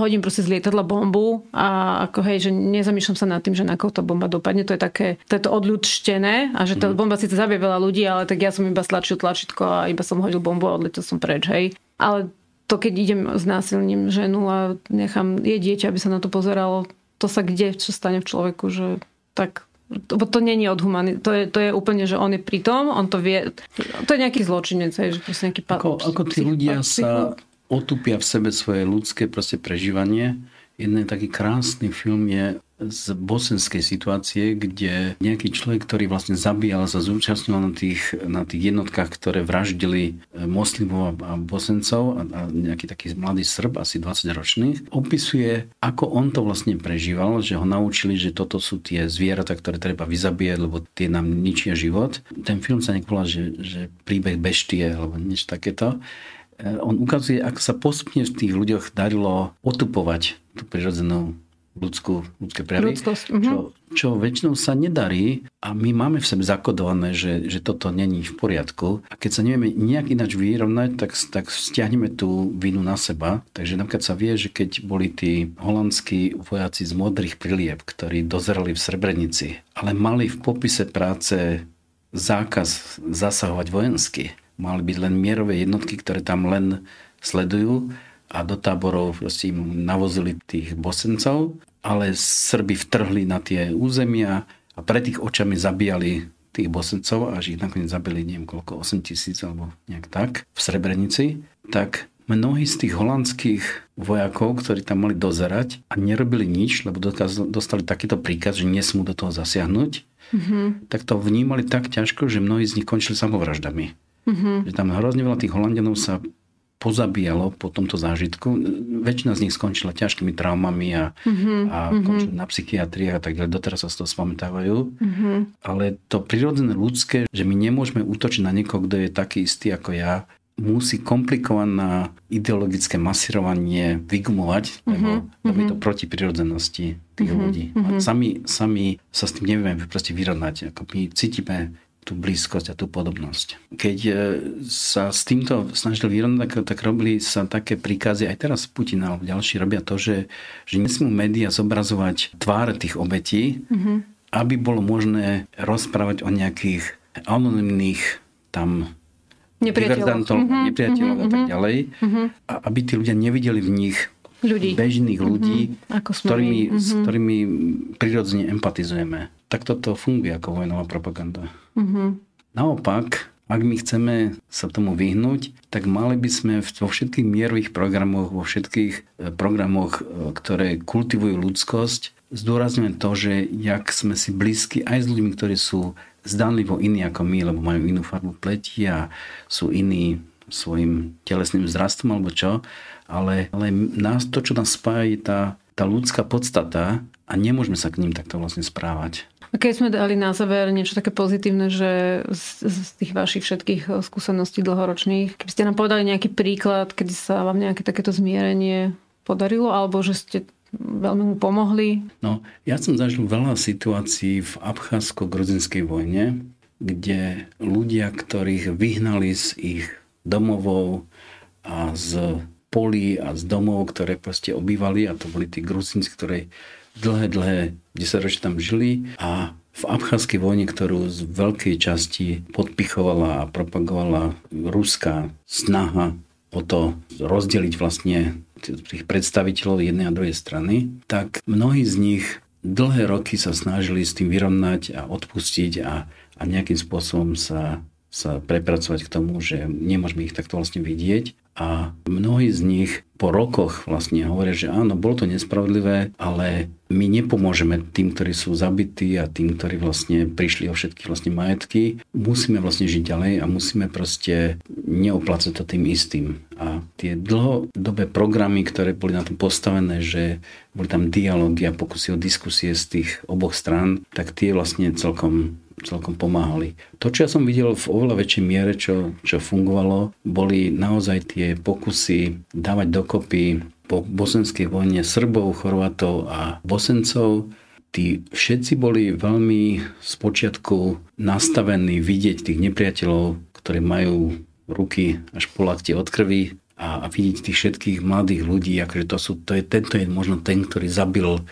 hodím proste z lietadla bombu a ako hej, že nezamýšľam sa nad tým, že na koho tá bomba dopadne, to je také, to je to odľudštené a že tá mm. bomba síce zabije veľa ľudí, ale tak ja som iba stlačil tlačítko a iba som hodil bombu a odletel som preč, hej. Ale to, keď idem s násilním ženu a nechám jej dieťa, aby sa na to pozeralo, to sa kde, čo stane v človeku, že tak to, to není od humany. To je, to je úplne, že on je pri tom, on to vie. To je nejaký zločinec, že proste nejaký ako, ako tí ľudia sa otupia v sebe svoje ľudské proste prežívanie. Jeden taký krásny film je z bosenskej situácie, kde nejaký človek, ktorý vlastne zabíjal, sa zúčastnil na tých, na tých jednotkách, ktoré vraždili e, moslimov a bosencov a, a nejaký taký mladý Srb, asi 20 ročný, opisuje, ako on to vlastne prežíval, že ho naučili, že toto sú tie zvieratá, ktoré treba vyzabíjať, lebo tie nám ničia život. Ten film sa nekvolá, že, že príbeh beštie alebo niečo takéto e, on ukazuje, ako sa postupne v tých ľuďoch darilo otupovať tú prirodzenú ľudskú, ľudské prejavy, Ľudskosť. Uh-huh. čo, čo väčšinou sa nedarí a my máme v sebe zakodované, že, že toto není v poriadku a keď sa nevieme nejak ináč vyrovnať, tak, tak stiahneme tú vinu na seba. Takže napríklad sa vie, že keď boli tí holandskí vojaci z modrých prilieb, ktorí dozerali v Srebrenici, ale mali v popise práce zákaz zasahovať vojensky, mali byť len mierové jednotky, ktoré tam len sledujú a do táborov proste im navozili tých bosencov, ale Srby vtrhli na tie územia a pred tých očami zabíjali tých bosencov, až ich nakoniec zabili neviem koľko, 8 tisíc alebo nejak tak v Srebrenici, tak mnohí z tých holandských vojakov, ktorí tam mali dozerať a nerobili nič, lebo dostali takýto príkaz, že nesmú do toho zasiahnuť, mm-hmm. tak to vnímali tak ťažko, že mnohí z nich končili samovraždami. Mm-hmm. Že tam hrozne veľa tých Holandianov sa pozabíjalo po tomto zážitku. Väčšina z nich skončila ťažkými traumami a, mm-hmm. a mm-hmm. na psychiatrii a tak ďalej. Doteraz sa z toho spamätávajú. Mm-hmm. Ale to prirodzené ľudské, že my nemôžeme útočiť na niekoho, kto je taký istý ako ja, musí komplikované ideologické masírovanie vygumovať, mm-hmm. lebo, je to mhm. proti prirodzenosti tých mm-hmm. ľudí. A mhm. sami, sami sa s tým nevieme proste vyrovnať. Ako my cítime tú blízkosť a tú podobnosť. Keď e, sa s týmto snažili vyrovnať, tak, tak robili sa také príkazy, aj teraz Putin alebo ďalší robia to, že, že nesmú médiá zobrazovať tváre tých obetí, mm-hmm. aby bolo možné rozprávať o nejakých anonimných tam nepriateľov, mm-hmm, nepriateľov mm-hmm, a tak mhm. ďalej. Mm-hmm. A aby tí ľudia nevideli v nich ľudí. bežných ľudí, mm-hmm. Ako s, ktorými, mm-hmm. s ktorými prirodzene empatizujeme tak toto funguje ako vojnová propaganda. Mm-hmm. Naopak, ak my chceme sa tomu vyhnúť, tak mali by sme vo všetkých mierových programoch, vo všetkých e, programoch, e, ktoré kultivujú ľudskosť, zdôrazňujem to, že jak sme si blízki aj s ľuďmi, ktorí sú zdanlivo iní ako my, lebo majú inú farbu pleti a sú iní svojim telesným vzrastom alebo čo, ale, ale nás, to, čo nás spája, je tá, tá ľudská podstata a nemôžeme sa k ním takto vlastne správať. Keď sme dali na záver niečo také pozitívne, že z, z tých vašich všetkých eh, skúseností dlhoročných, keby ste nám povedali nejaký príklad, kedy sa vám nejaké takéto zmierenie podarilo, alebo že ste veľmi mu pomohli? No, ja som zažil veľa situácií v Abcházsko-gruzinskej vojne, kde ľudia, ktorých vyhnali z ich domovov a z polí a z domov, ktoré proste obývali a to boli tí Gruzinci, ktorí dlhé, dlhé 10 ročí tam žili a v Abcházskej vojne, ktorú z veľkej časti podpichovala a propagovala ruská snaha o to rozdeliť vlastne tých predstaviteľov jednej a druhej strany, tak mnohí z nich dlhé roky sa snažili s tým vyrovnať a odpustiť a, a nejakým spôsobom sa sa prepracovať k tomu, že nemôžeme ich takto vlastne vidieť. A mnohí z nich po rokoch vlastne hovoria, že áno, bolo to nespravodlivé, ale my nepomôžeme tým, ktorí sú zabití a tým, ktorí vlastne prišli o všetky vlastne majetky. Musíme vlastne žiť ďalej a musíme proste neoplácať to tým istým. A tie dlhodobé programy, ktoré boli na tom postavené, že boli tam dialógy a pokusy o diskusie z tých oboch strán, tak tie vlastne celkom celkom pomáhali. To, čo ja som videl v oveľa väčšej miere, čo, čo fungovalo, boli naozaj tie pokusy dávať dokopy po bosenskej vojne Srbov, Chorvatov a Bosencov. Tí všetci boli veľmi spočiatku nastavení vidieť tých nepriateľov, ktorí majú ruky až po lakte od krvi a, a vidieť tých všetkých mladých ľudí, akože to sú, to je, tento je možno ten, ktorý zabil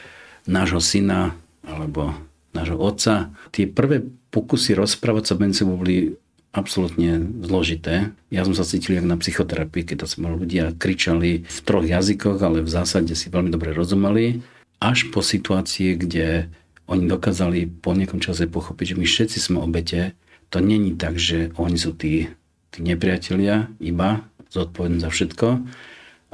nášho syna alebo nášho otca. Tie prvé pokusy rozprávať sa medzi sebou boli absolútne zložité. Ja som sa cítil jak na psychoterapii, keď sme ľudia kričali v troch jazykoch, ale v zásade si veľmi dobre rozumeli. Až po situácie, kde oni dokázali po nejakom čase pochopiť, že my všetci sme obete. To není tak, že oni sú tí, tí nepriatelia iba zodpovední za všetko,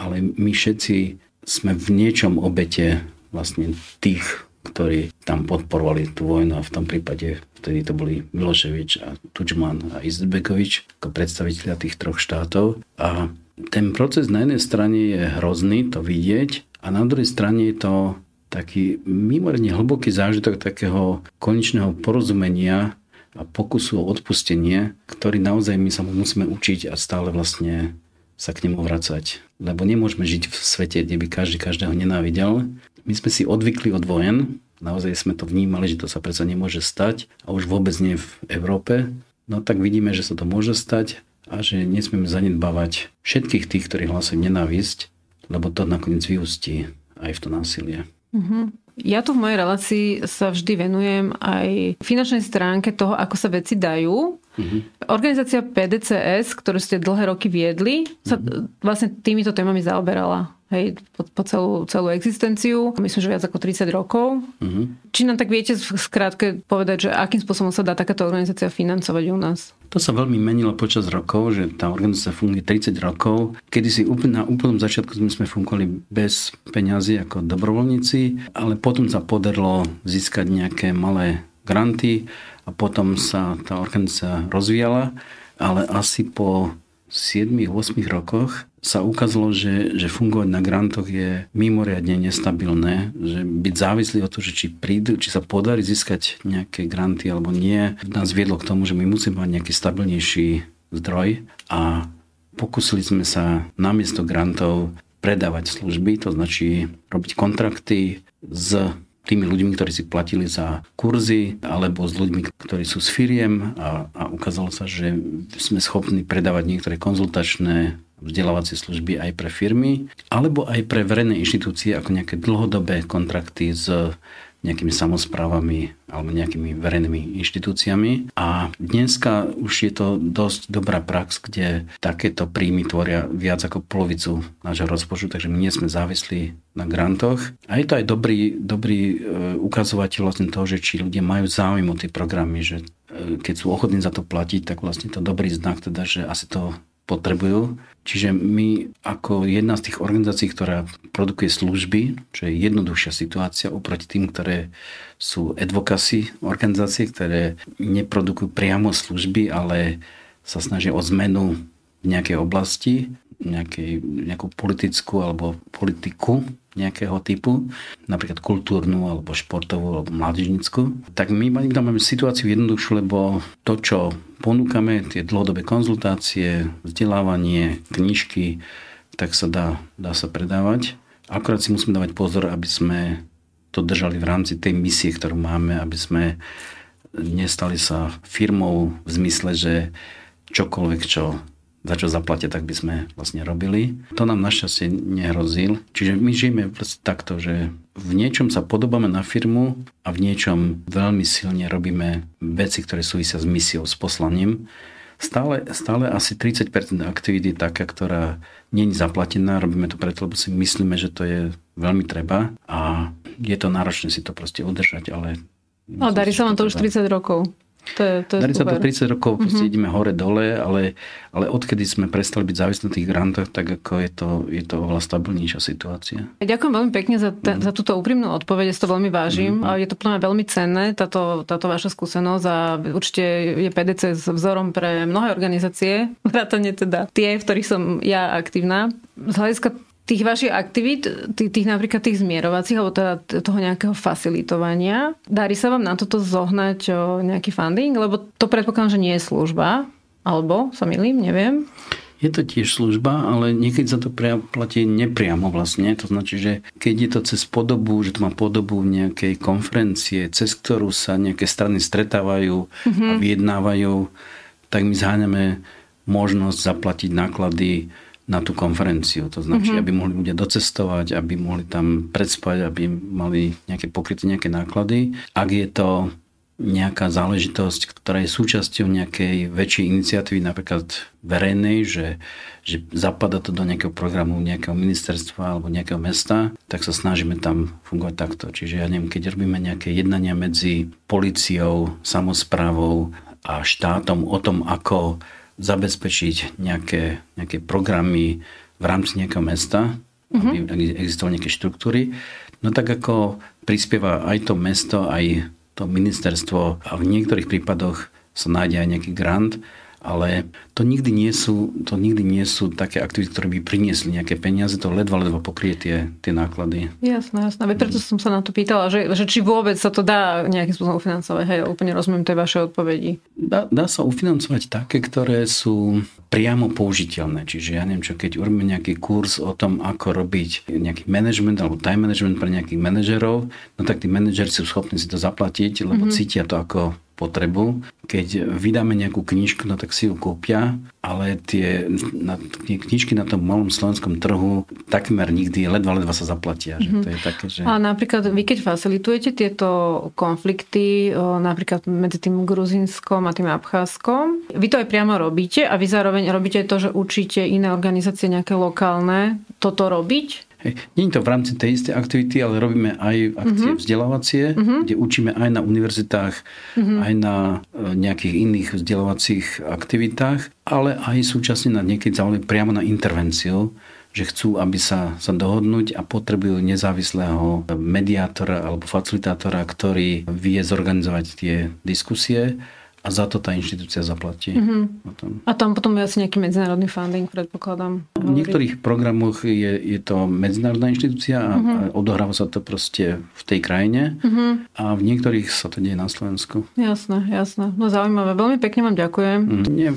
ale my všetci sme v niečom obete vlastne tých ktorí tam podporovali tú vojnu a v tom prípade vtedy to boli Miloševič a Tudžman a Izetbekovič ako predstaviteľia tých troch štátov. A ten proces na jednej strane je hrozný to vidieť a na druhej strane je to taký mimoriadne hlboký zážitok takého konečného porozumenia a pokusu o odpustenie, ktorý naozaj my sa mu musíme učiť a stále vlastne sa k nemu vracať. Lebo nemôžeme žiť v svete, kde by každý každého nenávidel my sme si odvykli od vojen, naozaj sme to vnímali, že to sa predsa nemôže stať a už vôbec nie v Európe. No tak vidíme, že sa to môže stať a že nesmieme zanedbávať všetkých tých, ktorí hlasujú nenávisť, lebo to nakoniec vyústí aj v to násilie. Mm-hmm. Ja tu v mojej relácii sa vždy venujem aj finančnej stránke toho, ako sa veci dajú. Mm-hmm. Organizácia PDCS, ktorú ste dlhé roky viedli, sa mm-hmm. vlastne týmito témami zaoberala hej, po, po celú, celú existenciu. Myslím, že viac ako 30 rokov. Uh-huh. Či nám tak viete skrátke povedať, že akým spôsobom sa dá takáto organizácia financovať u nás? To sa veľmi menilo počas rokov, že tá organizácia funguje 30 rokov. Kedy si úplne, na úplnom začiatku sme fungovali bez peňazí ako dobrovoľníci, ale potom sa podarilo získať nejaké malé granty a potom sa tá organizácia rozvíjala, ale asi po 7-8 rokoch sa ukázalo, že, že fungovať na grantoch je mimoriadne nestabilné, že byť závislý od toho, že či prídu, či sa podarí získať nejaké granty alebo nie, nás viedlo k tomu, že my musíme mať nejaký stabilnejší zdroj a pokúsili sme sa namiesto grantov predávať služby, to značí robiť kontrakty s tými ľuďmi, ktorí si platili za kurzy, alebo s ľuďmi, ktorí sú s firiem a, a ukázalo sa, že sme schopní predávať niektoré konzultačné vzdelávacie služby aj pre firmy, alebo aj pre verejné inštitúcie ako nejaké dlhodobé kontrakty s nejakými samozprávami alebo nejakými verejnými inštitúciami. A dneska už je to dosť dobrá prax, kde takéto príjmy tvoria viac ako polovicu nášho rozpočtu, takže my nie sme závislí na grantoch. A je to aj dobrý, dobrý e, ukazovateľ vlastne toho, že či ľudia majú záujem o tie programy, že e, keď sú ochotní za to platiť, tak vlastne to dobrý znak, teda, že asi to potrebujú. Čiže my ako jedna z tých organizácií, ktorá produkuje služby, čo je jednoduchšia situácia oproti tým, ktoré sú advocacy organizácie, ktoré neprodukujú priamo služby, ale sa snažia o zmenu v nejakej oblasti, nejakej, nejakú politickú alebo politiku nejakého typu, napríklad kultúrnu alebo športovú alebo mládežnickú, tak my tam máme situáciu jednoduchšiu, lebo to, čo ponúkame, tie dlhodobé konzultácie, vzdelávanie, knižky, tak sa dá, dá sa predávať. Akorát si musíme dávať pozor, aby sme to držali v rámci tej misie, ktorú máme, aby sme nestali sa firmou v zmysle, že čokoľvek, čo za čo zaplatia, tak by sme vlastne robili. To nám našťastie nehrozil. Čiže my žijeme proste takto, že v niečom sa podobáme na firmu a v niečom veľmi silne robíme veci, ktoré súvisia s misiou, s poslaním. Stále, stále asi 30% aktivity je taká, ktorá je zaplatená, robíme to preto, lebo si myslíme, že to je veľmi treba a je to náročné si to proste udržať, ale... No, darí sa vám to už 30 rokov. To je, to je Darí sa to 30 rokov, mm-hmm. ideme hore-dole, ale, ale odkedy sme prestali byť závislí na tých grantoch, tak ako je to, je to oveľa stabilnejšia situácia. Ďakujem veľmi pekne za, te, mm. za túto úprimnú odpoveď, ja si to veľmi vážim mm-hmm. je to plne veľmi cenné, táto, táto vaša skúsenosť a určite je PDC s vzorom pre mnohé organizácie, vrátane teda tie, v ktorých som ja aktívna. Z hľadiska tých vašich aktivít, tých, tých napríklad tých zmierovacích, alebo teda toho nejakého facilitovania, darí sa vám na toto zohnať nejaký funding? Lebo to predpokladám, že nie je služba, alebo sa milím, neviem. Je to tiež služba, ale niekedy sa to platí nepriamo vlastne. To značí, že keď je to cez podobu, že to má podobu nejakej konferencie, cez ktorú sa nejaké strany stretávajú mm-hmm. a mhm. vyjednávajú, tak my zháňame možnosť zaplatiť náklady na tú konferenciu. To znamená, mm-hmm. aby mohli ľudia docestovať, aby mohli tam predspať, aby mali nejaké pokryté nejaké náklady. Ak je to nejaká záležitosť, ktorá je súčasťou nejakej väčšej iniciatívy, napríklad verejnej, že, že zapada to do nejakého programu nejakého ministerstva alebo nejakého mesta, tak sa snažíme tam fungovať takto. Čiže ja neviem, keď robíme nejaké jednania medzi policiou, samozprávou a štátom o tom, ako zabezpečiť nejaké, nejaké programy v rámci nejakého mesta, mm-hmm. aby existovali nejaké štruktúry. No tak ako prispieva aj to mesto, aj to ministerstvo a v niektorých prípadoch sa nájde aj nejaký grant, ale to nikdy nie sú, to nikdy nie sú také aktivity, ktoré by priniesli nejaké peniaze, to ledva, ledva pokrie tie, tie náklady. Jasné, jasné. Veď preto som sa na to pýtala, že, že či vôbec sa to dá nejakým spôsobom ufinancovať. Hej, úplne rozumiem tej vašej odpovedi. Dá, dá sa ufinancovať také, ktoré sú priamo použiteľné. Čiže ja neviem čo, keď urobíme nejaký kurz o tom, ako robiť nejaký management alebo time management pre nejakých manažerov, no tak tí manažeri sú schopní si to zaplatiť, lebo mm-hmm. cítia to ako potrebu. Keď vydáme nejakú knižku, no tak si ju kúpia, ale tie, na, tie knižky na tom malom slovenskom trhu takmer nikdy ledva, ledva sa zaplatia. Že mm-hmm. to je také, že... A napríklad vy, keď facilitujete tieto konflikty, napríklad medzi tým Gruzinskom a tým Abcházskom, vy to aj priamo robíte a vy zároveň robíte to, že učíte iné organizácie nejaké lokálne toto robiť? Je to v rámci tej istej aktivity, ale robíme aj akcie uh-huh. vzdelávacie, uh-huh. kde učíme aj na univerzitách, uh-huh. aj na e, nejakých iných vzdelávacích aktivitách, ale aj súčasne na niekedy zavolili priamo na intervenciu, že chcú, aby sa, sa dohodnúť a potrebujú nezávislého mediátora alebo facilitátora, ktorý vie zorganizovať tie diskusie a za to tá inštitúcia zaplatí. Mm-hmm. A tam potom je asi nejaký medzinárodný funding, predpokladám. V niektorých programoch je, je to medzinárodná inštitúcia a, mm-hmm. a odohráva sa to proste v tej krajine mm-hmm. a v niektorých sa to deje na Slovensku. Jasné, jasné. No zaujímavé. Veľmi pekne vám ďakujem. Mm, ne,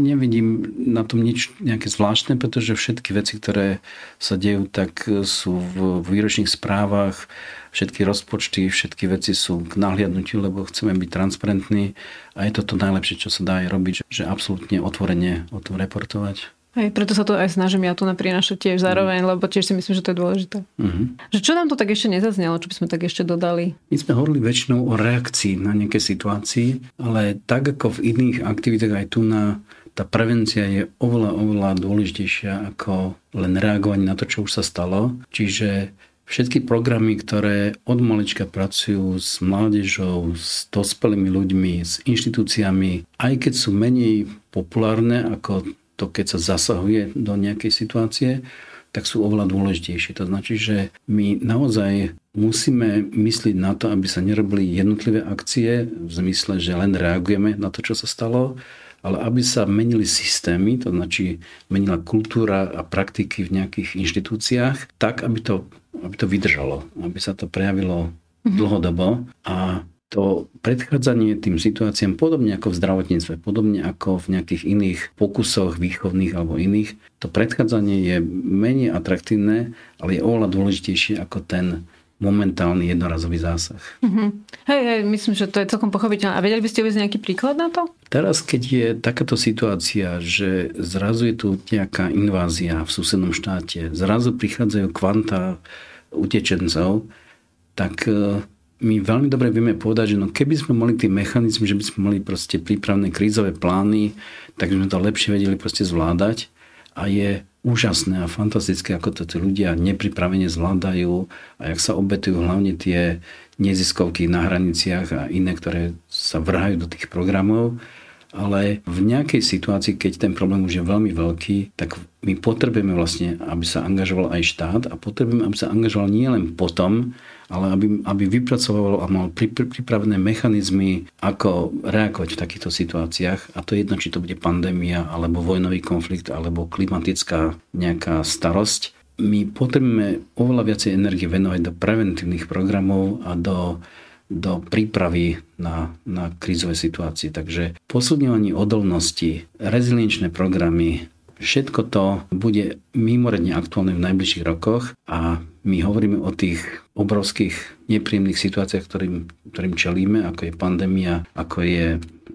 nevidím na tom nič nejaké zvláštne, pretože všetky veci, ktoré sa dejú, tak sú v výročných správach všetky rozpočty, všetky veci sú k nahliadnutiu, lebo chceme byť transparentní a je to to najlepšie, čo sa dá aj robiť, že absolútne otvorene o tom reportovať. Hej, preto sa to aj snažím ja tu na prinašať tiež zároveň, mm. lebo tiež si myslím, že to je dôležité. Mm-hmm. Že čo nám to tak ešte nezaznelo, čo by sme tak ešte dodali? My sme hovorili väčšinou o reakcii na nejaké situácii, ale tak ako v iných aktivitách aj tu na tá prevencia je oveľa, oveľa dôležitejšia ako len reagovanie na to, čo už sa stalo. Čiže všetky programy, ktoré od malička pracujú s mládežou, s dospelými ľuďmi, s inštitúciami, aj keď sú menej populárne ako to, keď sa zasahuje do nejakej situácie, tak sú oveľa dôležitejšie. To značí, že my naozaj musíme myslieť na to, aby sa nerobili jednotlivé akcie v zmysle, že len reagujeme na to, čo sa stalo, ale aby sa menili systémy, to značí menila kultúra a praktiky v nejakých inštitúciách, tak, aby to, aby to vydržalo, aby sa to prejavilo mhm. dlhodobo a to predchádzanie tým situáciám, podobne ako v zdravotníctve, podobne ako v nejakých iných pokusoch výchovných alebo iných, to predchádzanie je menej atraktívne, ale je oveľa dôležitejšie ako ten momentálny jednorazový zásah. Mm-hmm. Hej, hej, myslím, že to je celkom pochopiteľné. A vedeli by ste uvieť nejaký príklad na to? Teraz, keď je takáto situácia, že zrazu je tu nejaká invázia v susednom štáte, zrazu prichádzajú kvanta utečencov, tak e, my veľmi dobre vieme povedať, že no keby sme mali tie mechanizmy, že by sme mali proste prípravné krízové plány, tak by sme to lepšie vedeli proste zvládať. A je úžasné a fantastické, ako to tí ľudia nepripravene zvládajú a jak sa obetujú hlavne tie neziskovky na hraniciach a iné, ktoré sa vrhajú do tých programov ale v nejakej situácii, keď ten problém už je veľmi veľký, tak my potrebujeme vlastne, aby sa angažoval aj štát a potrebujeme, aby sa angažoval nielen potom, ale aby, aby vypracoval a mal pripravené mechanizmy, ako reagovať v takýchto situáciách. A to je jedno, či to bude pandémia, alebo vojnový konflikt, alebo klimatická nejaká starosť. My potrebujeme oveľa viacej energie venovať do preventívnych programov a do do prípravy na, na krízové situácie. Takže posilňovanie odolnosti, rezilienčné programy, všetko to bude mimoriadne aktuálne v najbližších rokoch a my hovoríme o tých obrovských nepríjemných situáciách, ktorým, ktorým čelíme, ako je pandémia, ako je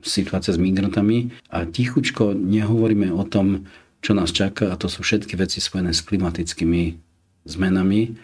situácia s migrantami a tichučko nehovoríme o tom, čo nás čaká a to sú všetky veci spojené s klimatickými zmenami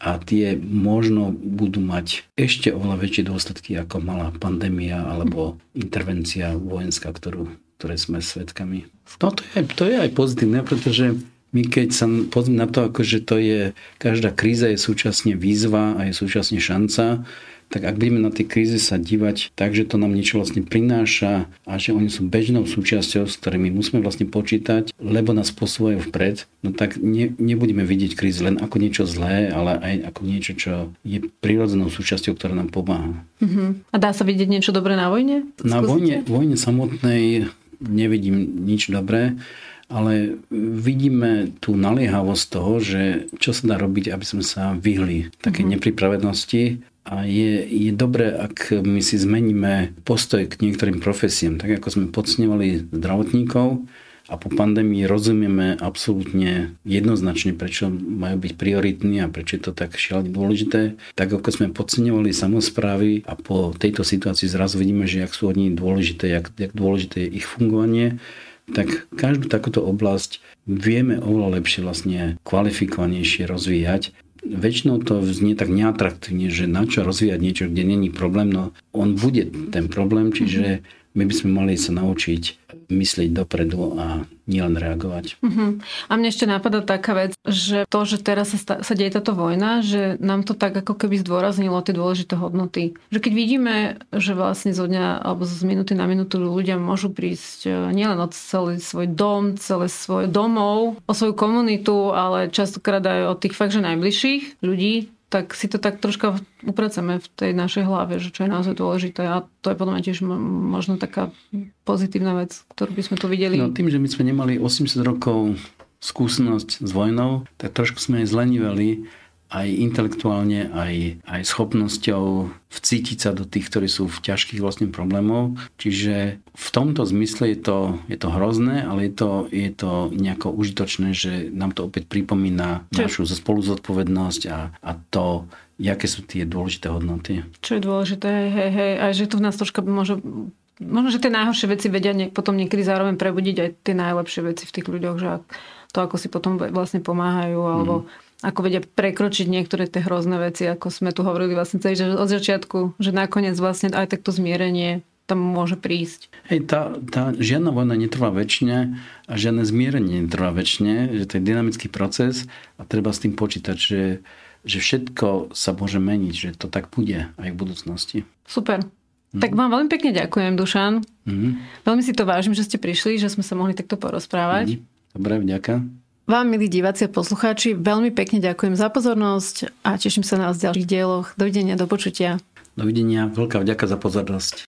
a tie možno budú mať ešte oveľa väčšie dôsledky, ako mala pandémia alebo intervencia vojenská, ktorú, ktoré sme svedkami. No to je, to je aj pozitívne, pretože my keď sa pozrieme na to, ako že to je, každá kríza je súčasne výzva a je súčasne šanca, tak ak budeme na tie krízy sa dívať tak, že to nám niečo vlastne prináša a že oni sú bežnou súčasťou, s ktorými musíme vlastne počítať, lebo nás posúvajú vpred, no tak ne, nebudeme vidieť krízy len ako niečo zlé, ale aj ako niečo, čo je prirodzenou súčasťou, ktorá nám pomáha. Uh-huh. A dá sa vidieť niečo dobré na vojne? Na vojne, vojne samotnej nevidím nič dobré ale vidíme tú naliehavosť toho, že čo sa dá robiť, aby sme sa vyhli také mm-hmm. nepripravenosti a je, je dobré, ak my si zmeníme postoj k niektorým profesiám, tak ako sme podceňovali zdravotníkov a po pandémii rozumieme absolútne jednoznačne, prečo majú byť prioritní a prečo je to tak šialené dôležité, tak ako sme podceňovali samozprávy a po tejto situácii zrazu vidíme, že jak sú oni dôležité, jak, jak dôležité je ich fungovanie, tak každú takúto oblasť vieme oveľa lepšie vlastne kvalifikovanejšie rozvíjať väčšinou to znie tak neatraktívne, že na čo rozvíjať niečo, kde není problém, no on bude ten problém, čiže my by sme mali sa naučiť myslieť dopredu a nielen reagovať. Uh-huh. A mne ešte napadá taká vec, že to, že teraz sa, sa deje táto vojna, že nám to tak ako keby zdôraznilo tie dôležité hodnoty. Že keď vidíme, že vlastne zo dňa alebo z minúty na minútu ľudia môžu prísť e, nielen od celý svoj dom, celé svoj domov, o svoju komunitu, ale častokrát aj od tých fakt, že najbližších ľudí, tak si to tak troška upraceme v tej našej hlave, že čo je naozaj dôležité a to je podľa mňa tiež možno taká pozitívna vec, ktorú by sme tu videli. No tým, že my sme nemali 80 rokov skúsenosť s vojnou, tak trošku sme aj zleniveli aj intelektuálne, aj, aj schopnosťou vcítiť sa do tých, ktorí sú v ťažkých vlastne problémov. Čiže v tomto zmysle je to, je to hrozné, ale je to, je to nejako užitočné, že nám to opäť pripomína Čo? našu spolu zodpovednosť a, a to, aké sú tie dôležité hodnoty. Čo je dôležité, hej, hej, a že to v nás troška môže možno, že tie najhoršie veci vedia nie, potom niekedy zároveň prebudiť aj tie najlepšie veci v tých ľuďoch, že to, ako si potom vlastne pomáhajú, alebo mm. Ako vedia prekročiť niektoré tie hrozné veci, ako sme tu hovorili vlastne celý, že od začiatku, že nakoniec vlastne aj takto zmierenie tam môže prísť. Hej, tá, tá žiadna vojna netrvá väčšine a žiadne zmierenie netrvá väčšine, že to je dynamický proces a treba s tým počítať, že, že všetko sa môže meniť, že to tak bude aj v budúcnosti. Super. Mm. Tak vám veľmi pekne ďakujem, Dušan. Mm. Veľmi si to vážim, že ste prišli, že sme sa mohli takto porozprávať. Mm. Dobre, vďaka. Vám, milí diváci a poslucháči, veľmi pekne ďakujem za pozornosť a teším sa na vás v ďalších dieloch. Dovidenia, do počutia. Dovidenia, veľká vďaka za pozornosť.